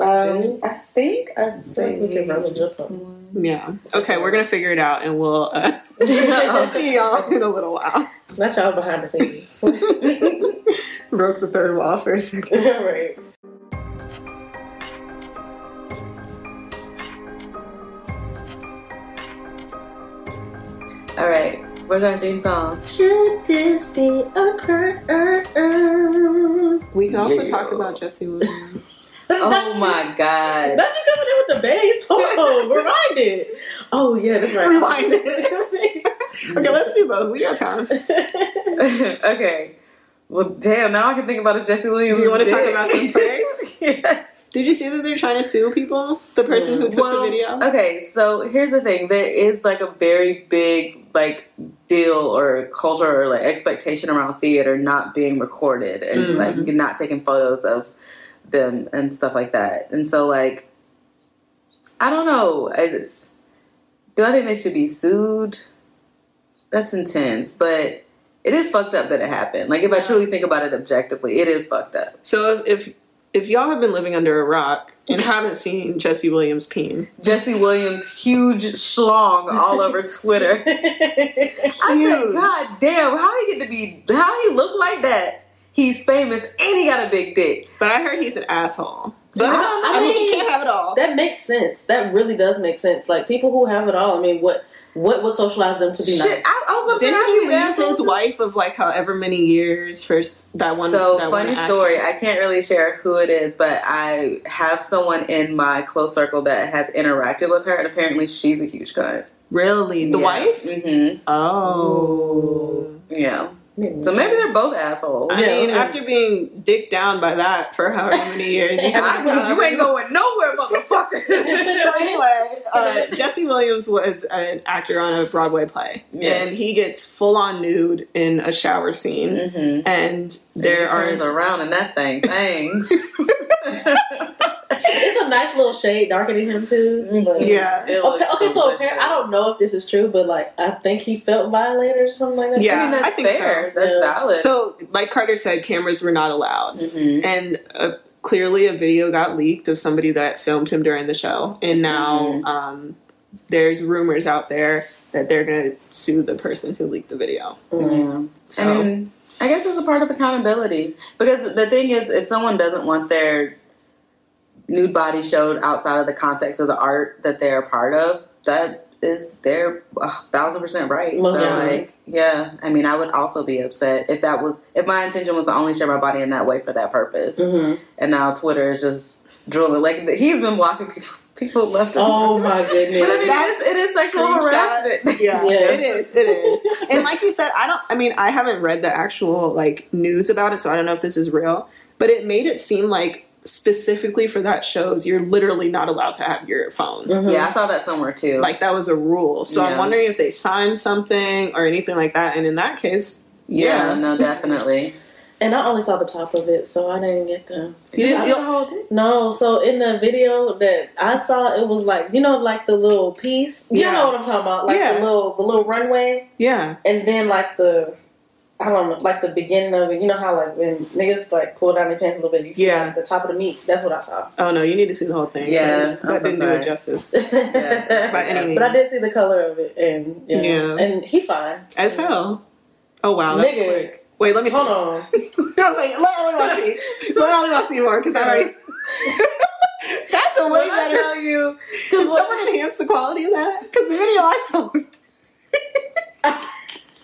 Um, I think I I think we could probably jump on. Yeah. Okay, we're gonna figure it out, and we'll uh, see y'all in a little while. Not y'all behind the scenes. Broke the third wall for a second. right. All right. Where's our theme song? Should this be a crime? We can also Yeah. talk about Jesse Williams. Oh my God. Not you coming in with the bass. Hold on, rewind it. Oh yeah, that's right. Rewind it. okay, let's do both. We got time. okay. Well, damn, now I can think about it. Jesse Williams. Do you wanna dick. talk about them first? yes. Did you see that they're trying to sue people? The person who took Well, the video. Okay, so here's the thing. There is like a very big like deal or culture or like expectation around theater not being recorded and Mhm. like not taking photos of them and stuff like that. And so like I don't know. It's, do I think they should be sued? That's intense, but it is fucked up that it happened. Like if I truly think about it objectively, it is fucked up. So if if y'all have been living under a rock and haven't seen Jesse Williams peen, Jesse Williams huge schlong all over Twitter. I said, God damn, how he get to be? How he look like that? He's famous and he got a big dick. but I heard he's an asshole. But I I, don't mean, he can't have it all. that makes sense. That really does make sense. Like people who have it all. I mean, what what would socialize them to be Shit, nice? I, I was Didn't he he leave his asshole? wife of like however many years for that one? So that funny actor? story. I can't really share who it is, but I have someone in my close circle that has interacted with her, and apparently she's a huge cunt. Really, the wife? Mm-hmm. Oh. Yeah. So maybe they're both assholes. I Yeah, mean, after being dicked down by that for however many years, you, I mean, you ain't going nowhere, motherfucker. so anyway, uh, Jesse Williams was an actor on a Broadway play, Yes. and he gets full on nude in a shower scene, mm-hmm. and there turns are around and that thing bangs. It's a nice little shade darker than him too. But yeah, Okay, okay. So delicious. apparently, I don't know if this is true, but like I think he felt violated or something like that. Yeah. I mean, that's I think fair. so. That's Yeah. valid. So, like Carter said, cameras were not allowed, Mhm. and uh, clearly a video got leaked of somebody that filmed him during the show, and now Mhm. um, there's rumors out there that they're going to sue the person who leaked the video. Mm. So, I mean, I guess it's a part of accountability because the thing is, if someone doesn't want their nude body showed outside of the context of the art that they're a part of, that is their a thousand percent right. Most so, definitely. like, yeah, I mean, I would also be upset if that was if my intention was to only share my body in that way for that purpose, Mhm. and now Twitter is just drooling. Like he's been blocking people, people left. and Oh right. my goodness. But I mean, That it is, it is sexual screenshot, harassment. yeah, Yeah. it is. It is. And like you said, I don't. I mean, I haven't read the actual like news about it, so I don't know if this is real. But it made it seem like specifically for that shows, you're literally not allowed to have your phone. Mhm. Yeah, I saw that somewhere too. Like that was a rule. So I'm wondering if they signed something or anything like that. And in that case, yeah, yeah. no, definitely. And I only saw the top of it, so I didn't get to. You didn't I feel- saw the whole thing. No, so in the video that I saw, it was like you know, like the little piece. You Yeah. know what I'm talking about? Like Yeah. the little, the little runway, yeah, and then like the, I don't know, like the beginning of it. You know how like when niggas like pull down their pants a little bit, you see Yeah. like, the top of the meat. That's what I saw. Oh no, you need to see the whole thing. Yeah, that so didn't do it justice. but By any I did see the color of it, and yeah, Yeah. and he fine. As hell. Oh wow, that's Nigga. quick. Wait, let me see. Hold on. no, wait, let Ellie want to see. Let Ellie want to see more because I already. that's a way When I better. tell you, Did someone enhance the quality of that? Because the video I saw was.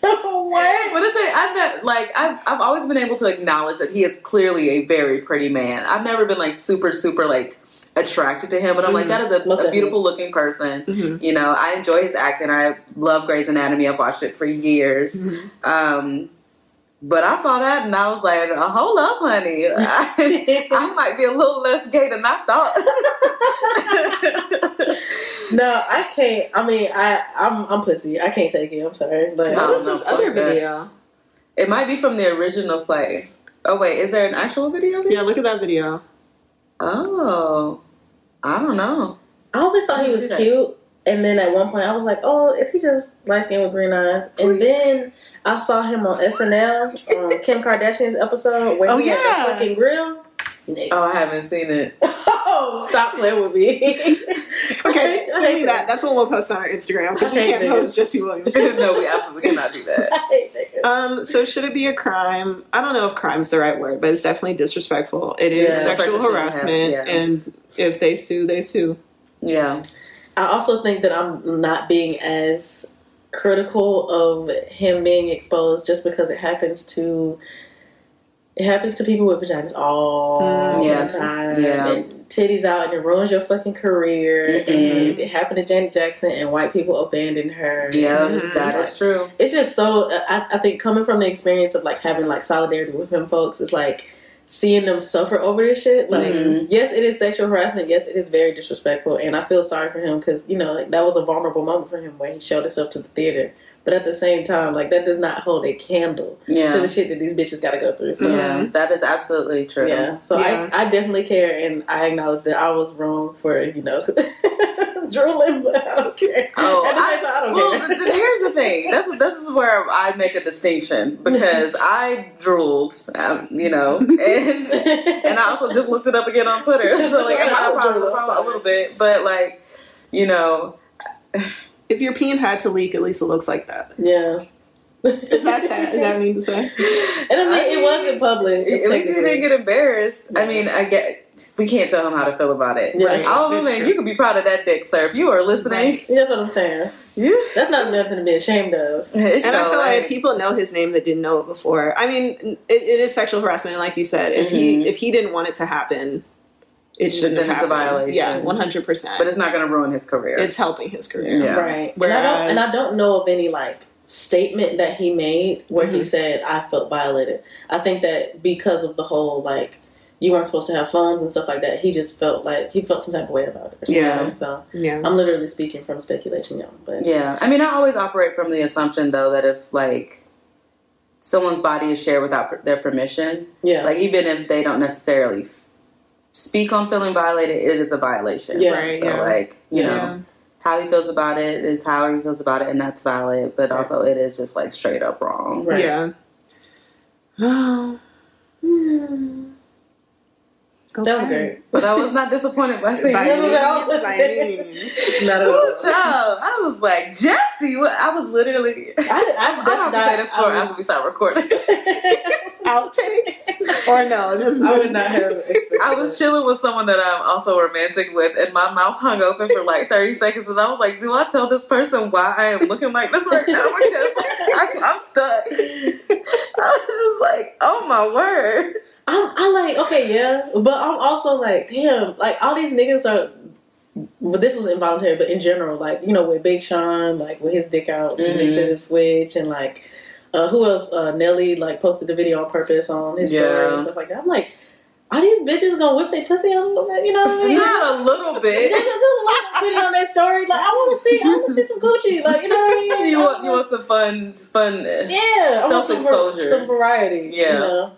what? What is it? I've not, like I've I've always been able to acknowledge that he is clearly a very pretty man. I've never been like super super like attracted to him, but I'm like Mhm. that is a, Mm-hmm. Most a beautiful looking person. Mhm. You know, I enjoy his acting. I love Grey's Anatomy. I've watched it for years. Mhm. Um, but I saw that and I was like, oh, hold up, honey. I, I might be a little less gay than I thought. No, I can't. I mean, I I'm I'm pussy. I can't take it. I'm sorry, but No. What is no, this fuck other that. video? it might be from the original play. Oh wait, is there an actual video? of? Yeah, look at that video. Oh, I don't know. I always thought he was cute. And then at one point, I was like, "Oh, is he just light skinned with green eyes?" And then I saw him on SNL, um, Kim Kardashian's episode where Oh, he had the fucking grill. Oh, I haven't seen it. Oh, stop playing with me. Okay, send me that. That's what we'll post on our Instagram because we can't niggas. post Jesse Williams. no, we absolutely cannot do that. I hate niggas. Um, so should it be a crime? I don't know if crime's the right word, but it's definitely disrespectful. It is Yeah, sexual have- harassment, yeah. and if they sue, they sue. Yeah. I also think that I'm not being as critical of him being exposed just because it happens to it happens to people with vaginas all Mm, yeah. the time Yeah. and titties out and it ruins your fucking career Mhm. and it happened to Janet Jackson and white people abandoned her Yeah, that like- is true. it's just so I, I think coming from the experience of like having like solidarity with them folks is like seeing them suffer over this shit like Mhm. yes it is sexual harassment yes it is very disrespectful and i feel sorry for him because you know like, that was a vulnerable moment for him where he showed himself to the theater but at the same time like that does not hold a candle to the shit that these bitches gotta go through so Yeah, that is absolutely true. yeah so Yeah. I, I definitely care and i acknowledge that i was wrong for you know I'm drooling, but I don't care. Oh, At the I, same time, I don't well, care. th- th- here's the thing. That's, this is where I make a distinction because I drooled, um, you know, and and I also just looked it up again on Twitter. So like, I I probably, drooling, probably a little bit, but like, you know, If your peen had to leak, at least it looks like that. yeah. Is that sad? Is that mean to say? And I mean, I it wasn't public. at least he technically. didn't get embarrassed. I mean, I get we can't tell him how to feel about it. Right. All That's women, true. you can be proud of that dick, sir. If you are listening, That's what I'm saying. yeah. That's not nothing to be ashamed of. It's And I feel like people know his name that didn't know it before. I mean, it, it is sexual harassment, and like you said, if Mhm. he if he didn't want it to happen, it shouldn't Then have it's a happened. violation. Yeah, one hundred percent. but it's not going to ruin his career. It's helping his career. Yeah. Right. and I don't and I don't know of any like statement that he made where he Mhm. said I felt violated. I think that because of the whole like you weren't supposed to have phones and stuff like that, he just felt like he felt some type of way about it or something. Yeah. So Yeah. I'm literally speaking from speculation, y'all. But Yeah, I mean, I always operate from the assumption though that if like someone's body is shared without per- their permission, yeah. like even if they don't necessarily f- speak on feeling violated, it is a violation. Yeah. Right, So yeah. like you Yeah. know how he feels about it is how he feels about it, and that's valid. But also, it is just like straight up wrong. Right. Yeah. Hmm. Oh. that was great. But I was not disappointed by seeing By it. any means, by means. Not at Ooh, all. child, I was like Jesse. What? I was literally. I, I, I don't have to say this I for after we start recording. Outtakes or no? Just I would not have I was chilling with someone that I'm also romantic with, and my mouth hung open for like 30 seconds, and I was like, "Do I tell this person why I am looking like this right now?" Because I, I'm stuck. I was just like, "Oh my word!" I'm, I like okay, yeah, but I'm also like, damn, like all these niggas are. Well, this was involuntary, but in general, like you know, with Big Sean, like with his dick out, Mhm. they said switch, and like uh, who else? Uh, Nelly like posted the video on purpose on his story and stuff like that. I'm like, are these bitches gonna whip their pussy out a little bit? You know what I mean? Not a little bit. there's a lot of video on that story. Like, I want to see, I want to see some Gucci. Like, you know what I mean? You want you want some fun, fun? yeah, I want some, some variety. Yeah. you know?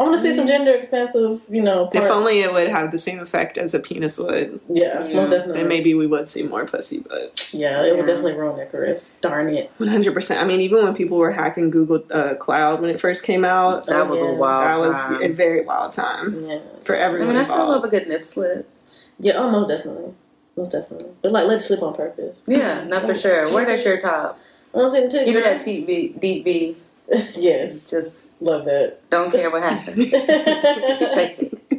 I want to see some gender expansive, you know. If only it would have the same effect as a penis would, Yeah, Yeah. most definitely. then maybe we would see more pussy. But Yeah, it would Yeah. definitely ruin their careers. Darn it. one hundred percent. I mean, even when people were hacking Google uh, Cloud when it first came out, That was yeah. a wild that was time. a very wild time Yeah. for everyone. I everyone mean, I still love a good nip slip. Yeah, oh, most definitely. Most definitely. But like, let it slip on purpose. Yeah, not for sure. Wear that shirt top. I want to see the Give it that deep V. Deep V. yes, Just love that. don't care what happens. Shake it.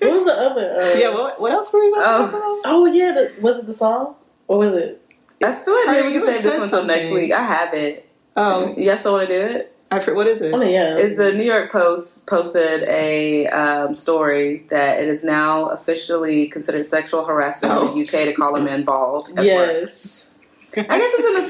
what was the other? Uh, yeah. What, what else were we about to talk about? Oh yeah, the, was it the song or was it? I feel like maybe we you can had save this one until next week. I have it. Oh, You guys still want to do it? I for, what is it? Oh yeah, Is the New York Post posted a um, story that it is now officially considered sexual harassment Oh. in the UK to call a man bald? at work. I guess it's in the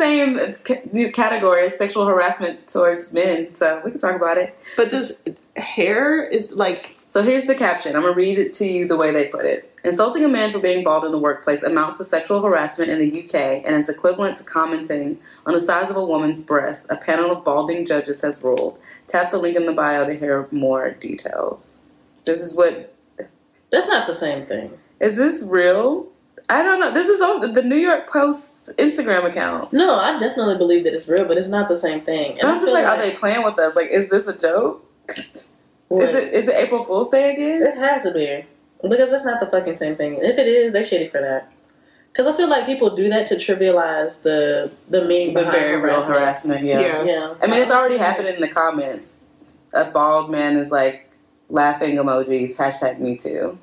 same category as sexual harassment towards men, so we can talk about it. But does hair is like So here's the caption. I'm going to read it to you the way they put it. Insulting a man for being bald in the workplace amounts to sexual harassment in the UK and is equivalent to commenting on the size of a woman's breast, a panel of balding judges has ruled. Tap the link in the bio to hear more details. This is what. That's not the same thing. Is this real? I don't know. This is on the New York Post Instagram account. No, I definitely believe that it's real, but it's not the same thing. And And I I'm just feel like, are they playing with us? Like, is this a joke? What? Is it is it April Fool's Day again? It has to be because that's not the fucking same thing. If it is, they're shitty for that. Because I feel like people do that to trivialize the the meaning The behind very real harassment. harassment. Yeah. Yeah. Yeah, I mean, it's already happening in the comments. A bald man is like laughing emojis. Hashtag Me Too.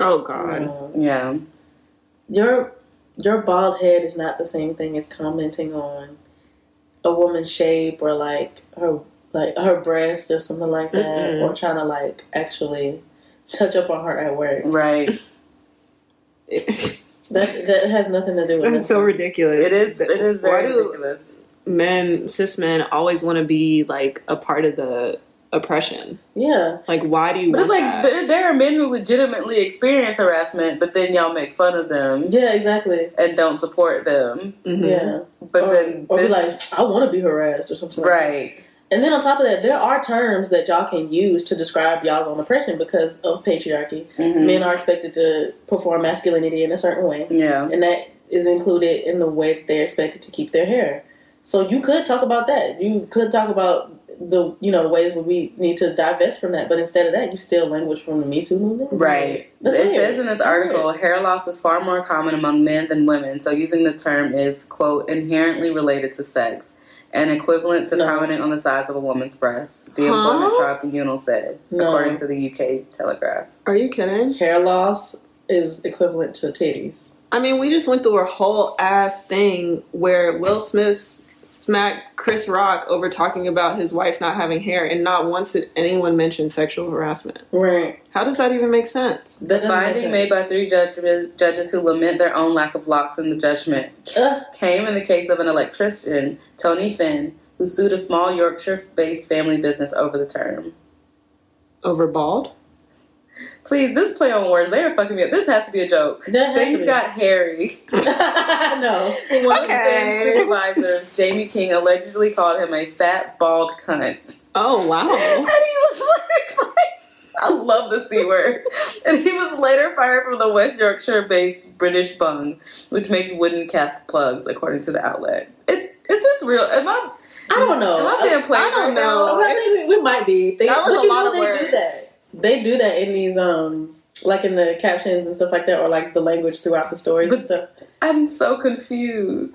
Oh god. Mm. Yeah. Your your bald head is not the same thing as commenting on a woman's shape or like her like her breast or something like that, Mm-mm. or trying to like actually touch up on her at work. Right. That that has nothing to do with That's so ridiculous. It is. It is very Why do ridiculous. men, cis men, always want to be like a part of the oppression? Yeah, Like, why do you But it's like that? there, there are men who legitimately experience harassment, but then y'all make fun of them yeah, exactly. and don't support them. Mhm. Yeah, But or, then, or be like, I want to be harassed or something. like that. right? And then on top of that, there are terms that y'all can use to describe y'all's own oppression because of patriarchy. Mhm. Men are expected to perform masculinity in a certain way, Yeah. and that is included in the way they're expected to keep their hair. So you could talk about that. You could talk about the you know the ways where we need to divest from that, but instead of that, you still language from the Me Too movement. Right. That's it weird. says in this That's article, weird. hair loss is far more common among men than women. So using the term is quote inherently related to sex and equivalent to No. commenting on the size of a woman's breast. The Huh? employment tribunal said, No. according to the UK Telegraph. Are you kidding? Hair loss is equivalent to titties. I mean, we just went through a whole ass thing where Will Smith s- smacked Chris Rock over talking about his wife not having hair, and not once did anyone mention sexual harassment. Right. How does that even make sense? The doesn't Finding made by three judges, judges who lament their own lack of locks in the judgment Ugh. came in the case of an electrician, Tony Finn, who sued a small Yorkshire-based family business over the term. Over bald? Please, this play on words, they are fucking me up. This has to be a joke. That has Things got hairy. no. One Okay. of Finn's supervisors, Jamie King, allegedly called him a fat, bald cunt. Oh wow. And wow! he was later fired. I love the C word. And he was later fired from the West Yorkshire based British Bung, which makes wooden cast plugs, according to the outlet. It, is this real? Am I, I don't know. am I being played I don't right know. now? Well, I think we, we might be. They, That was a lot know of they words. Do. They do that in these, um, like in the captions and stuff like that, or like the language throughout the stories and stuff. I'm so confused.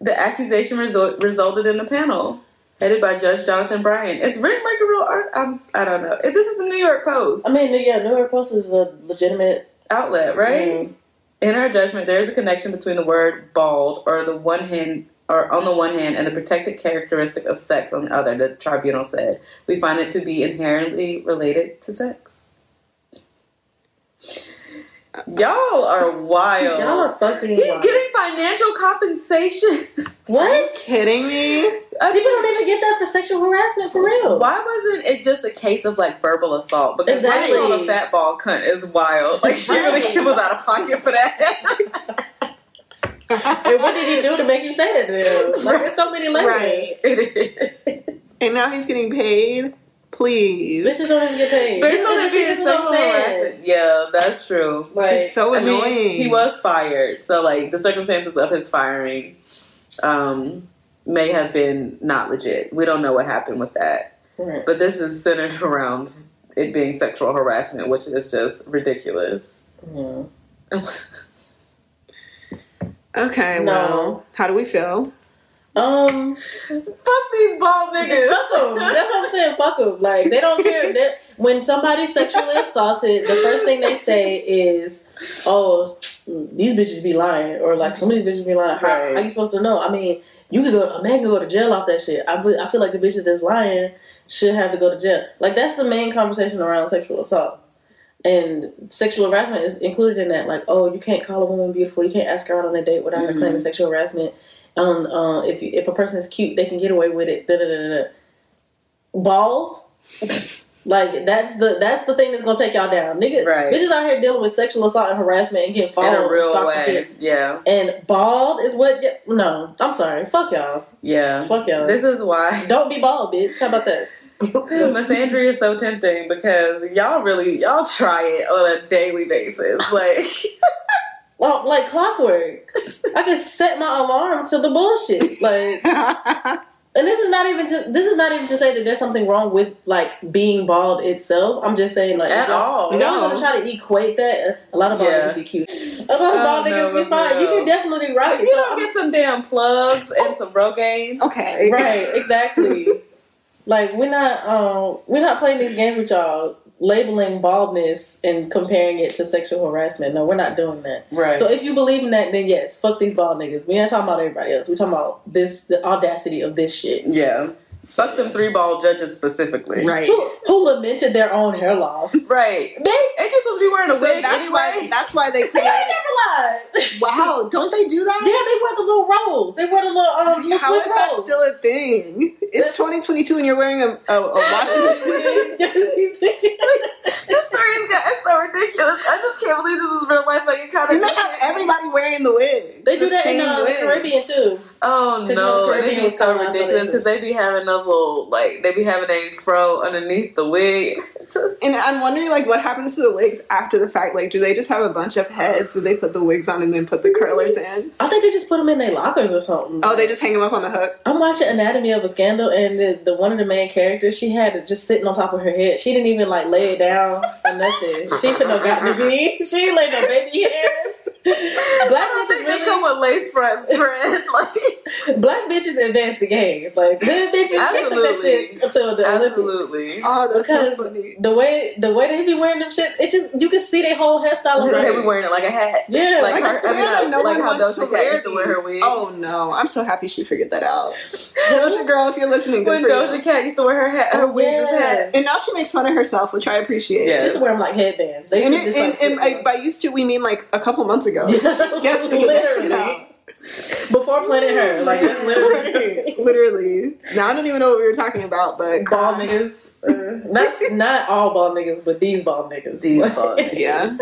The accusation result, resulted in the panel, headed by Judge Jonathan Brain. It's written like a real art. I'm, I don't know. This is the New York Post I mean, yeah, New York Post is a legitimate, outlet, right? Mm. In our judgment, there is a connection between the word bald, or the one hand, or on the one hand, and the protected characteristic of sex on the other. The tribunal said we find it to be inherently related to sex. Y'all are wild. Y'all are fucking. He's wild. getting financial compensation. what? Kidding me? I People mean, don't even get that for sexual harassment for real. why wasn't it just a case of like verbal assault? Because Exactly. exactly. on a fat ball cunt is wild. Like she really Right. was out of pocket for that. And what did he do to make you say that to him? Like, there's so many layers. Right. And now he's getting paid. Please, Bitches don't even get paid. Based on this, it being this is what I'm sexual harassment. Yeah, that's true. Like, it's so I mean, annoying. he was fired, so like the circumstances of his firing um, may have been not legit. We don't know what happened with that. right. But this is centered around it being sexual harassment, which is just ridiculous. Yeah. okay. No. Well, how do we feel? Um, Fuck these bald niggas. fuck them. That's what I'm saying. Fuck them. Like they don't care. They, when somebody's sexually assaulted, the first thing they say is, "Oh, these bitches be lying," or like some of these bitches be lying. How, Right. how you supposed to know? I mean, you could go. A man can go to jail off that shit. I, I feel like the bitches that's lying should have to go to jail. Like that's the main conversation around sexual assault. And sexual harassment is included in that. Like, oh, you can't call a woman beautiful. You can't ask her out on a date without her Mhm. claiming sexual harassment. Um, uh, if you, if a person is cute, they can get away with it. Da da da da. Bald, like that's the that's the thing that's gonna take y'all down, niggas. Right. Bitches out here dealing with sexual assault and harassment and getting followed In a real and way. shit. Yeah. And bald is what? y- No, I'm sorry. Fuck y'all. Yeah. Fuck y'all. This is why Don't be bald, bitch. How about that? Misandry is so tempting because y'all really y'all try it on a daily basis. Like Well, like clockwork. I can set my alarm to the bullshit. Like, and this is not even to this is not even to say that there's something wrong with like being bald itself. I'm just saying like At y'all- all. Y'all No. gonna try to equate that, a lot of bald Yeah. niggas be cute. A lot of Oh, bald no, niggas be fine. You can definitely rock if you So don't I'm- get some damn plugs and some Rogaine, okay. right, exactly. Like we're not um we're not playing these games with y'all labeling baldness and comparing it to sexual harassment. No, we're not doing that. right? So if you believe in that, then yes, fuck these bald niggas. We ain't talking about everybody else. We talking about this, the audacity of this shit. yeah, fuck them three ball judges specifically. Right. Who, who lamented their own hair loss? right. Bitch, Ain't you supposed to be wearing a So wig that's anyway? why. That's why they they created. never lied. Wow! Don't they do that? Yeah, they wear the little rolls. They wear the little um little How is Swiss that rolls. still a thing? It's 2022 and you're wearing a, a, a Washington wig. this story's got it's so ridiculous. I just can't believe this is real life. Like it kind And of they have everybody wearing the wig. They do The that in same uh, the. Caribbean too. Oh no, the and it be so colonized by the ridiculous because they be having those little like they be having a fro underneath the wig. Just- And I'm wondering, like, what happens to the wigs after the fact? Like, do they just have a bunch of heads? that they put the wigs on and then put the curlers in? I think they just put them in their lockers or something. Oh, they just hang them up on the hook. I'm watching Anatomy of a Scandal, and the, the one of the main characters, she had it just sitting on top of her head. She didn't even like lay it down or nothing. She put no got to be. She ain't lay no baby hairs. Black bitches think they come with lace fronts, friend. Like black bitches advance the game. Like good bitches, they took that shit until the Olympics. absolutely. Oh, that's so Because funny. the way the way they be wearing them shits, it just you can see their whole hairstyle. They Right. be wearing it like a hat. Yeah, Like, Like, her, I mean, weird that uh, no like one how wants to Doja Cat wear used to wear her wigs. Oh no, I'm so happy she figured that out. Doja girl, if you're listening, good when for Doja you. Cat used to wear her hat, her Oh, wigs as yeah. hats. And now she makes fun of herself, which I appreciate. Yeah. She used wear them like headbands. They And, it, just, and, like, and I, by used to, we mean like a couple months ago. yes, yes, figured that shit out. Before Planet Her, like that's literally Literally. Now I don't even know what we were talking about, but ball niggas. Uh, that's not all ball niggas, but these ball niggas. These ball niggas. Yeah.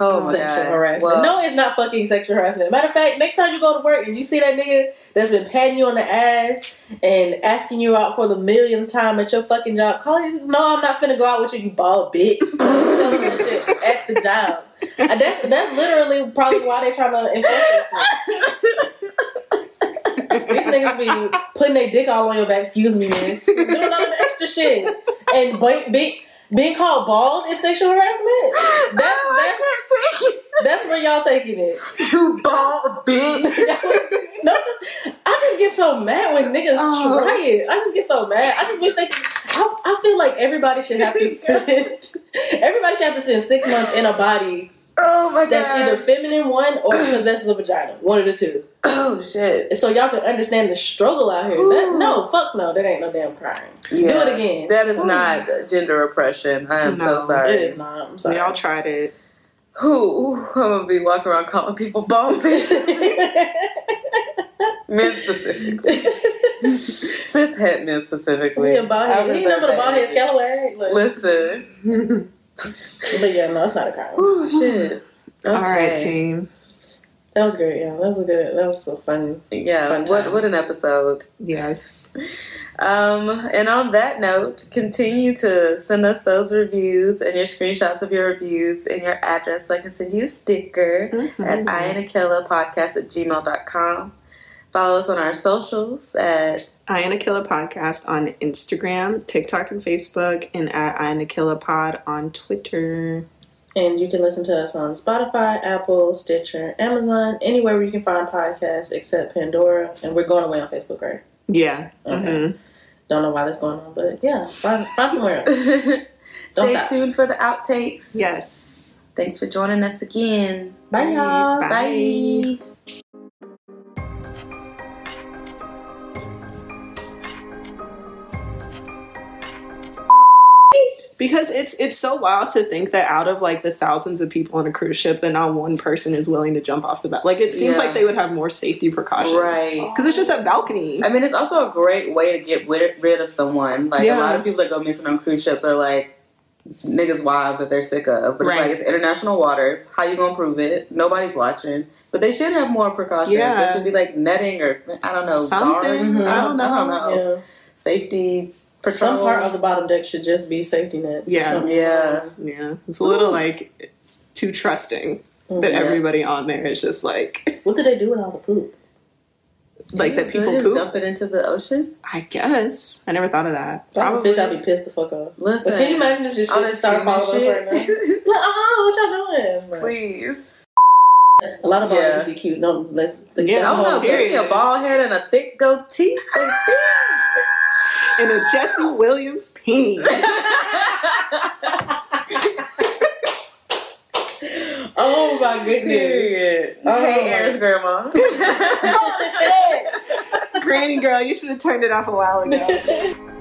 Oh sexual harassment. Well, no, it's not fucking sexual harassment. Matter of fact, next time you go to work and you see that nigga that's been patting you on the ass and asking you out for the millionth time at your fucking job, call you. No, I'm not finna go out with you, you bald bitch. Tell him that shit at the job. And that's that's literally probably why they trying to enforce that shit. These niggas be putting their dick all on your back. Excuse me, miss. Doing all the extra shit and be, be, being called bald is sexual harassment. That's oh, that's I can't take that's where y'all taking it. it. You bald bitch. no, I just get so mad when niggas Oh. try it. I just get so mad. I just wish they could. I, I feel like everybody should have to spend. everybody should have to spend six months in a body Oh my god. that's either feminine one or possesses a vagina. One of the two. Oh shit. So y'all can understand the struggle out here. That, no, fuck no. That ain't no damn crime. Yeah. Do it again. That is not gender oppression. I am so sorry. No. It is not. I'm sorry. we all tried it. Who I'm gonna be walking around calling people bald bitches. men specifically. Cis het men specifically. Yeah, bald I head. He was ain't never the that bald head bad. scallywag. Like, Listen. but yeah, no, it's not a crime. Oh shit. Okay. All right, team. That was great. Yeah, that was a good. That was so fun. Yeah. Fun What what an episode. Yes. Um, and on that note, continue to send us those reviews and your screenshots of your reviews and your address so I can send you a sticker at I and Akilla podcast at gmail.com. Follow us on our socials at I and Akilla podcast on Instagram, TikTok, and Facebook, and at I and Akilla pod on Twitter. And you can listen to us on Spotify, Apple, Stitcher, Amazon, anywhere where you can find podcasts except Pandora. And we're going away on Facebook, right? Yeah. Okay. Mhm. Don't know why that's going on, but yeah, find, find somewhere else. Stay stop. tuned for the outtakes. Yes. Thanks for joining us again. Bye, y'all. Bye. Bye. Because it's it's so wild to think that out of like the thousands of people on a cruise ship, that not one person is willing to jump off the boat. Like it seems Yeah. like they would have more safety precautions, Right. Because it's just a balcony. I mean, it's also a great way to get rid, rid of someone. Like Yeah. a lot of people that go missing on cruise ships are like niggas' wives that they're sick of. But Right. it's like it's international waters. How you gonna prove it? Nobody's watching. But they should have more precautions. Yeah. There should be like netting or I don't know Something. guards. I don't I don't know. know. Safety patrol. Some part of the bottom deck should just be safety nets. Yeah. Yeah. yeah, it's a little like too trusting that Mhm. everybody on there is just like What do they do with all the poop? like that people just poop. dump it into the ocean. I guess I never thought of that. If I was a Probably. fish, I'd be pissed the fuck off. Listen, But can you imagine if this shit just started screaming following us right now? shit. Like, uh-uh, what y'all doing? Like, Please. A lot of ball Yeah. niggas be cute. No, let's, let's Yeah, that's I a don't. Give me a bald head and a thick goatee. And a Jesse Williams peen. Oh my goodness. Period. Oh. Hey, Erin's grandma. oh shit, Granny girl, you should have turned it off a while ago.